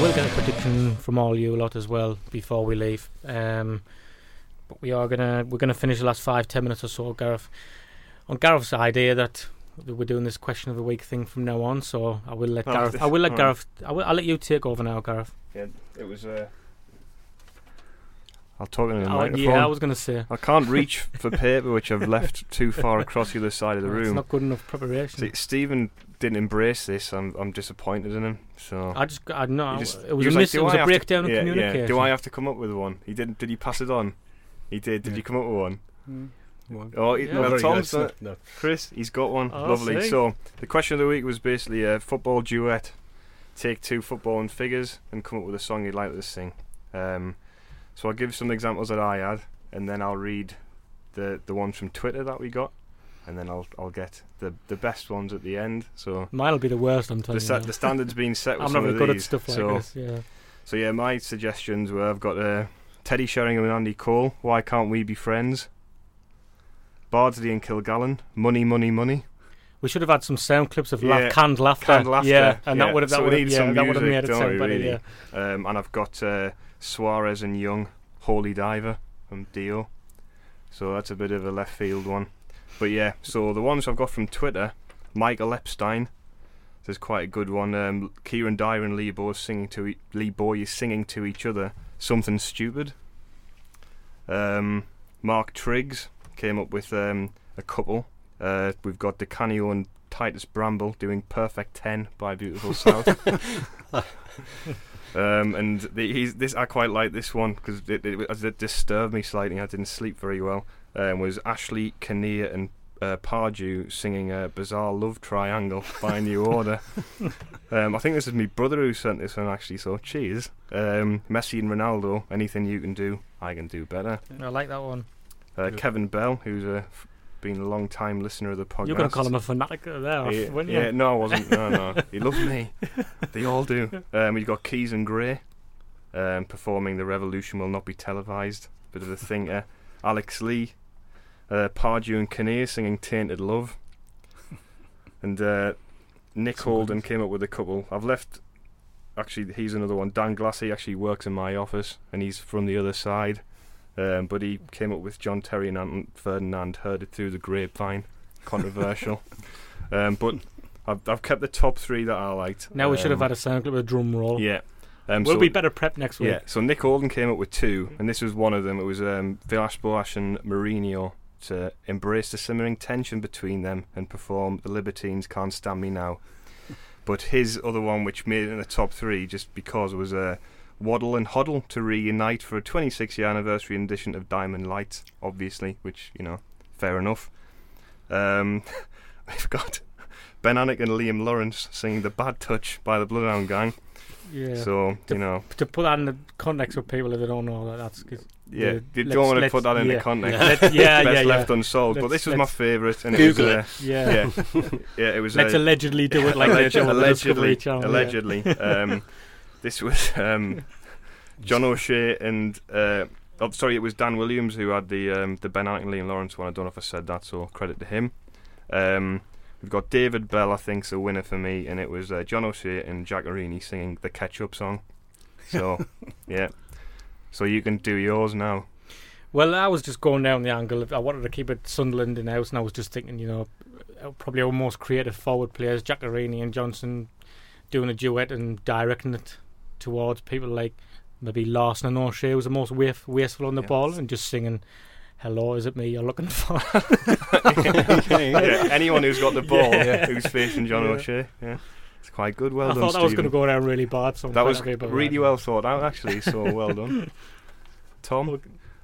Speaker 1: We'll get a prediction from all you lot as well before we leave. Um, but we are gonna we're gonna finish the last five ten minutes or so, Gareth. On Gareth's idea that we're doing this question of the week thing from now on, so I will let oh, Gareth. I [LAUGHS] will let Gareth. I will. I'll let you take over now, Gareth.
Speaker 2: Yeah, it was. Uh, I'll talk into the
Speaker 1: oh,
Speaker 2: microphone.
Speaker 1: Yeah, I was going to say.
Speaker 2: I can't reach [LAUGHS] for paper, which I've left too far across the other side of the room. It's
Speaker 1: not good enough preparation.
Speaker 2: See, Stephen didn't embrace this. I'm I'm disappointed in him. So
Speaker 1: I just I know it was, a miss. Like, it was a breakdown
Speaker 2: to,
Speaker 1: in yeah, communication.
Speaker 2: Yeah. Do I have to come up with one? He didn't. Did he pass it on? He did. Did yeah. you come up with one?
Speaker 3: Mm. One.
Speaker 2: Oh, yeah. well, Tom's [LAUGHS] no. Chris, he's got one. Oh, Lovely. So the question of the week was basically a football duet. Take two football and figures and come up with a song you'd like to sing. Um, so I'll give some examples that I had, and then I'll read the the ones from Twitter that we got, and then I'll I'll get the the best ones at the end. So
Speaker 1: mine'll be the worst. I'm telling
Speaker 2: the,
Speaker 1: you.
Speaker 2: the standard's been set. [LAUGHS]
Speaker 1: With
Speaker 2: I'm
Speaker 1: not
Speaker 2: very
Speaker 1: good
Speaker 2: these.
Speaker 1: at stuff like
Speaker 2: so,
Speaker 1: this. Yeah.
Speaker 2: So yeah, my suggestions were I've got uh, Teddy Sheringham and Andy Cole. Why can't we be friends? Bardsley and Kilgallon. Money, money, money.
Speaker 1: We should have had some sound clips of yeah, canned laughter.
Speaker 2: Canned laughter.
Speaker 1: Yeah, and
Speaker 2: yeah.
Speaker 1: that would have that
Speaker 2: so
Speaker 1: would
Speaker 2: have
Speaker 1: yeah,
Speaker 2: that
Speaker 1: would have made it sound better.
Speaker 2: Really?
Speaker 1: Yeah.
Speaker 2: Um, and I've got uh, Suarez and Young, Holy Diver from Dio. So that's a bit of a left field one. But yeah, so the ones I've got from Twitter, Michael Epstein. There's quite a good one. Um, Kieran Dyer and Lee Bowyer singing to e- Lee Bowyer is singing to each other something stupid. Um, Mark Triggs came up with um, a couple. Uh, we've got Di Canio and Titus Bramble doing "Perfect Ten by Beautiful [LAUGHS] South." [LAUGHS] Um, and the, he's this I quite like this one because it, it, it, disturbed me slightly. I didn't sleep very well. um, was Ashley Kinnear and uh, Pardew singing a bizarre love triangle [LAUGHS] by New Order. [LAUGHS] um, I think this is my brother who sent this one actually. So cheers, um, Messi and Ronaldo. Anything you can do, I can do better.
Speaker 1: I like that one.
Speaker 2: Uh, Kevin Bell, who's a f- been a long time listener of the podcast.
Speaker 1: You're going to call him a fanatic there,
Speaker 2: yeah,
Speaker 1: weren't you?
Speaker 2: yeah, no, I wasn't. No, no. He loves me. [LAUGHS] They all do. Um, you've got Keys and Gray um, performing The Revolution Will Not Be Televised. Bit of a thinker. Alex Lee, uh, Pardew and Kinnear singing Tainted Love. [LAUGHS] And uh, Nick
Speaker 3: Some
Speaker 2: Holden
Speaker 3: ones.
Speaker 2: came up with a couple. I've left. Actually, he's another one. Dan Glassy actually works in my office, and he's from the other side. Um, but he came up with John Terry and Anton Ferdinand. Heard it through the grapevine. Controversial. [LAUGHS] um, but I've, I've kept the top three that I liked.
Speaker 1: Now we should have
Speaker 2: Um,
Speaker 1: had a sound clip with a drum roll.
Speaker 2: Yeah. Um,
Speaker 1: we'll
Speaker 2: so-
Speaker 1: be better prepped next week.
Speaker 2: yeah, so Nick Holden came up with two, and this was one of them. It was um, Villas Boas and Mourinho to embrace the simmering tension between them and perform The Libertines Can't Stand Me Now. But his other one, which made it in the top three just because, it was a Waddle and Hoddle to reunite for a 26 year anniversary edition of Diamond Light, obviously, which, you know, fair enough. Um, [LAUGHS] we've got Ben Anick and Liam Lawrence singing The Bad Touch by the Bloodhound Gang.
Speaker 1: Yeah.
Speaker 2: So, you know,
Speaker 1: to put that in the context of people that don't know that that's good.
Speaker 2: Yeah,
Speaker 1: Yeah,
Speaker 2: you don't want to put that in
Speaker 1: yeah.
Speaker 2: context.
Speaker 1: Let- [LAUGHS] yeah,
Speaker 2: Best
Speaker 1: yeah,
Speaker 2: left
Speaker 1: yeah.
Speaker 2: unsolved. but
Speaker 1: Let's-
Speaker 2: this was my favourite, and
Speaker 4: Google
Speaker 2: it
Speaker 4: it.
Speaker 2: was, uh,
Speaker 1: Yeah.
Speaker 2: yeah, [LAUGHS] yeah, it was
Speaker 1: Let's
Speaker 2: uh,
Speaker 1: allegedly do it like
Speaker 2: alleged-
Speaker 1: they do
Speaker 2: allegedly,
Speaker 1: Channel. yeah.
Speaker 2: allegedly. [LAUGHS] um, this was um, John O'Shea and uh, oh, sorry, it was Dan Williams who had the um, the Ben Anick and Liam Lawrence one. I don't know if I said that, so credit to him. Um, we've got David Bell, I think's a winner for me, and it was uh, John O'Shea and Giaccherini singing the Ketchup song. So, yeah. So you can do yours now.
Speaker 1: Well, I was just going down the angle. Of, I wanted to keep it Sunderland in house, and I was just thinking, you know, uh, probably our most creative forward players, Giaccherini and Johnson, doing a duet and directing it towards people like maybe Larsson and O'Shea was the most waf- wasteful on the
Speaker 2: Yeah.
Speaker 1: ball and just singing, "Hello, is it me you're looking for?" [LAUGHS] [LAUGHS]
Speaker 2: yeah, anyone who's got the ball
Speaker 1: Yeah.
Speaker 2: who's facing John
Speaker 1: Yeah.
Speaker 2: O'Shea. Yeah, it's quite good. Well
Speaker 1: I
Speaker 2: done,
Speaker 1: thought that was going to go down really bad. So I'm
Speaker 2: That
Speaker 1: glad
Speaker 2: was
Speaker 1: people
Speaker 2: really
Speaker 1: like
Speaker 2: well thought out, actually. So [LAUGHS] well done, Tom.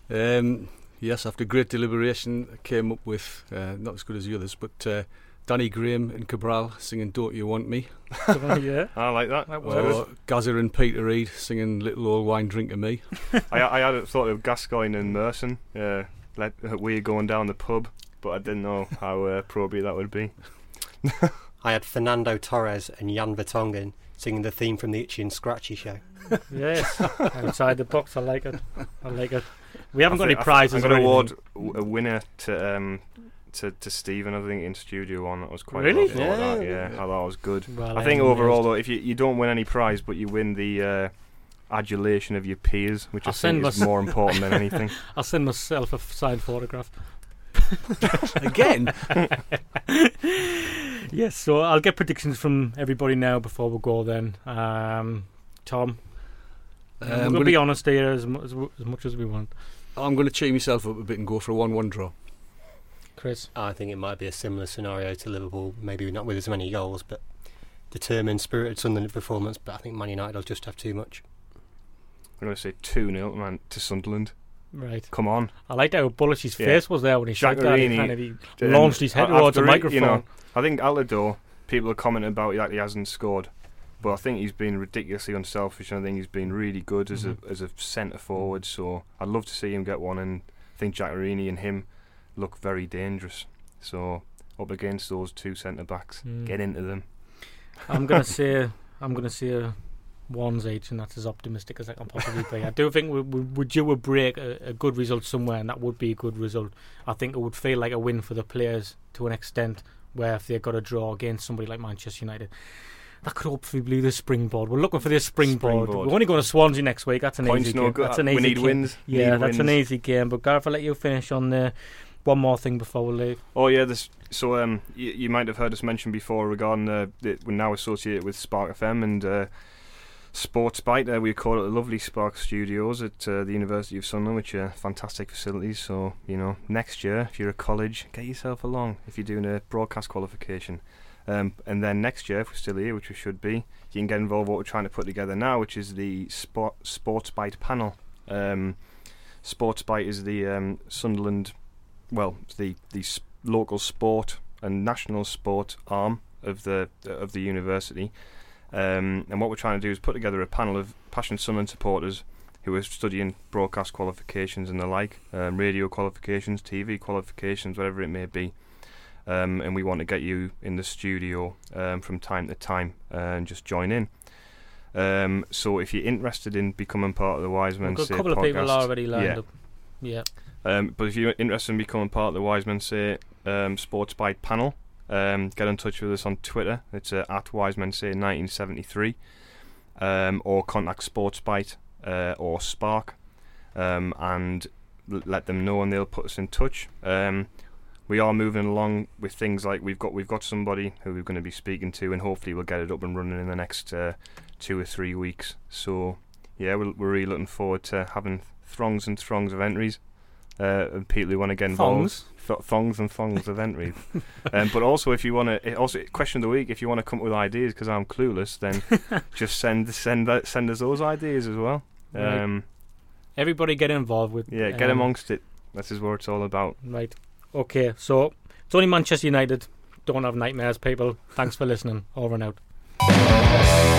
Speaker 3: Um, yes, after great deliberation, I came up with uh, not as good as the others, but uh, Danny Graham and Cabral singing "Don't You Want Me," [LAUGHS]
Speaker 1: yeah,
Speaker 2: I like that.
Speaker 1: That was
Speaker 3: or Gazza and Peter Reid singing "Little Old Wine Drink of Me." [LAUGHS]
Speaker 2: I, I had thought of Gascoigne and Merson. Uh, let, uh, we're going down the pub, but I didn't know how uh, appropriate that would be.
Speaker 4: I had Fernando Torres and Jan Vertonghen singing the theme from the Itchy and Scratchy show.
Speaker 1: yes, outside the box. I like it. I like it. We haven't
Speaker 2: I
Speaker 1: got
Speaker 2: think-
Speaker 1: any prizes.
Speaker 2: I'm going to
Speaker 1: or
Speaker 2: award a winner to um, to to Stephen. I think in Studio One that was quite
Speaker 1: Really?
Speaker 2: well thought out,
Speaker 4: Yeah.
Speaker 2: Yeah, I thought that was good.
Speaker 1: Well,
Speaker 2: I think
Speaker 1: am
Speaker 2: overall though, if you, you don't win any prize, but you win the uh, adulation of your peers, which i
Speaker 1: I'll
Speaker 2: think is more important than anything. [LAUGHS]
Speaker 1: I'll send myself a signed photograph. [LAUGHS]
Speaker 3: Again,
Speaker 1: Yes, so I'll get predictions from everybody now before we go. Then, um, Tom,
Speaker 3: Um,
Speaker 1: we're
Speaker 3: I'm
Speaker 1: going to be honest here as, as, as much as we want.
Speaker 3: I'm going to cheer myself up a bit and go for a one-one draw.
Speaker 1: Chris,
Speaker 4: I think it might be a similar scenario to Liverpool, maybe not with as many goals, but determined, spirited Sunderland performance. But I think Man United will just have too much.
Speaker 2: I'm going to say 2 0 man, to Sunderland.
Speaker 1: Right?
Speaker 2: Come on.
Speaker 1: I liked how bullish his
Speaker 2: Yeah.
Speaker 1: face was there when he said that. He kind of he
Speaker 2: Um,
Speaker 1: launched his head towards the microphone.
Speaker 2: You know, I think Altidore, people are commenting about that he hasn't scored. But I think he's been ridiculously unselfish, and I think he's been really good as
Speaker 1: Mhm.
Speaker 2: a as a centre forward. So I'd love to see him get one, and I think Giaccherini and him look very dangerous. So up against those two centre backs,
Speaker 1: Mm.
Speaker 2: get into them.
Speaker 1: I'm gonna [LAUGHS] say I'm gonna say a ones each, and that's as optimistic as I can possibly be. I do think we we would due a break, a, a good result somewhere, and that would be a good result. I think it would feel like a win for the players to an extent, where if they got a draw against somebody like Manchester United. That could hopefully be the springboard. We're looking for this springboard.
Speaker 2: Springboard.
Speaker 1: We're only going to Swansea next week. That's an
Speaker 2: Points
Speaker 1: easy
Speaker 2: no
Speaker 1: game. That's an easy we
Speaker 2: need
Speaker 1: game.
Speaker 2: wins.
Speaker 1: Yeah,
Speaker 2: Need
Speaker 1: that's an easy game. But Gareth, I'll let you finish on the one more thing before we leave.
Speaker 2: Oh yeah, this. So um, you, you might have heard us mention before regarding uh, that we're now associated with Spark FM and uh, Sports Bite. Uh, we call it the lovely Spark Studios at uh, the University of Sunderland, which are fantastic facilities. So you know, next year if you're a college, get yourself along. If you're doing a broadcast qualification, um, and then next year if we're still here, which we should be, you can get involved what we're trying to put together now, which is the Sport Sports Bite panel. Um, Sports Bite is the um, Sunderland well, the the local sport and national sport arm of the of the university. Um, and what we're trying to do is put together a panel of passionate Sunderland supporters who are studying broadcast qualifications and the like, um, radio qualifications, TV qualifications, whatever it may be. Um, and we want to get you in the studio um, from time to time and just join in. Um, so if you're interested in becoming part of the Wise Men
Speaker 1: We've got
Speaker 2: Say
Speaker 1: a couple of people
Speaker 2: podcast-
Speaker 1: already lined
Speaker 2: yeah.
Speaker 1: up. Yeah.
Speaker 2: um, but if you're interested in becoming part of the Wise Men Say um, Sports Bite panel, um, get in touch with us on Twitter. It's uh, at Wise Men Say 1973, um, or contact Sportsbite uh, or Spark, um, and l- let them know, and they'll put us in touch. Um, we are moving along with things like we've got we've got somebody who we're going to be speaking to, and hopefully we'll get it up and running in the next uh, two or three weeks. So yeah, we're, we're really looking forward to having throngs and throngs of entries uh, and people who want to get involved.
Speaker 1: Thongs?
Speaker 2: Th- thongs and thongs of entries. [LAUGHS] um, but also, if you want to, also question of the week, if you want to come up with ideas, because I'm clueless, then [LAUGHS] just send send send us those ideas as well.
Speaker 1: Right.
Speaker 2: Um,
Speaker 1: Everybody get involved with.
Speaker 2: yeah, get
Speaker 1: um,
Speaker 2: amongst it. This is what it's all about.
Speaker 1: Right. Okay. So it's only Manchester United. Don't have nightmares, people. Thanks for listening. Over and out.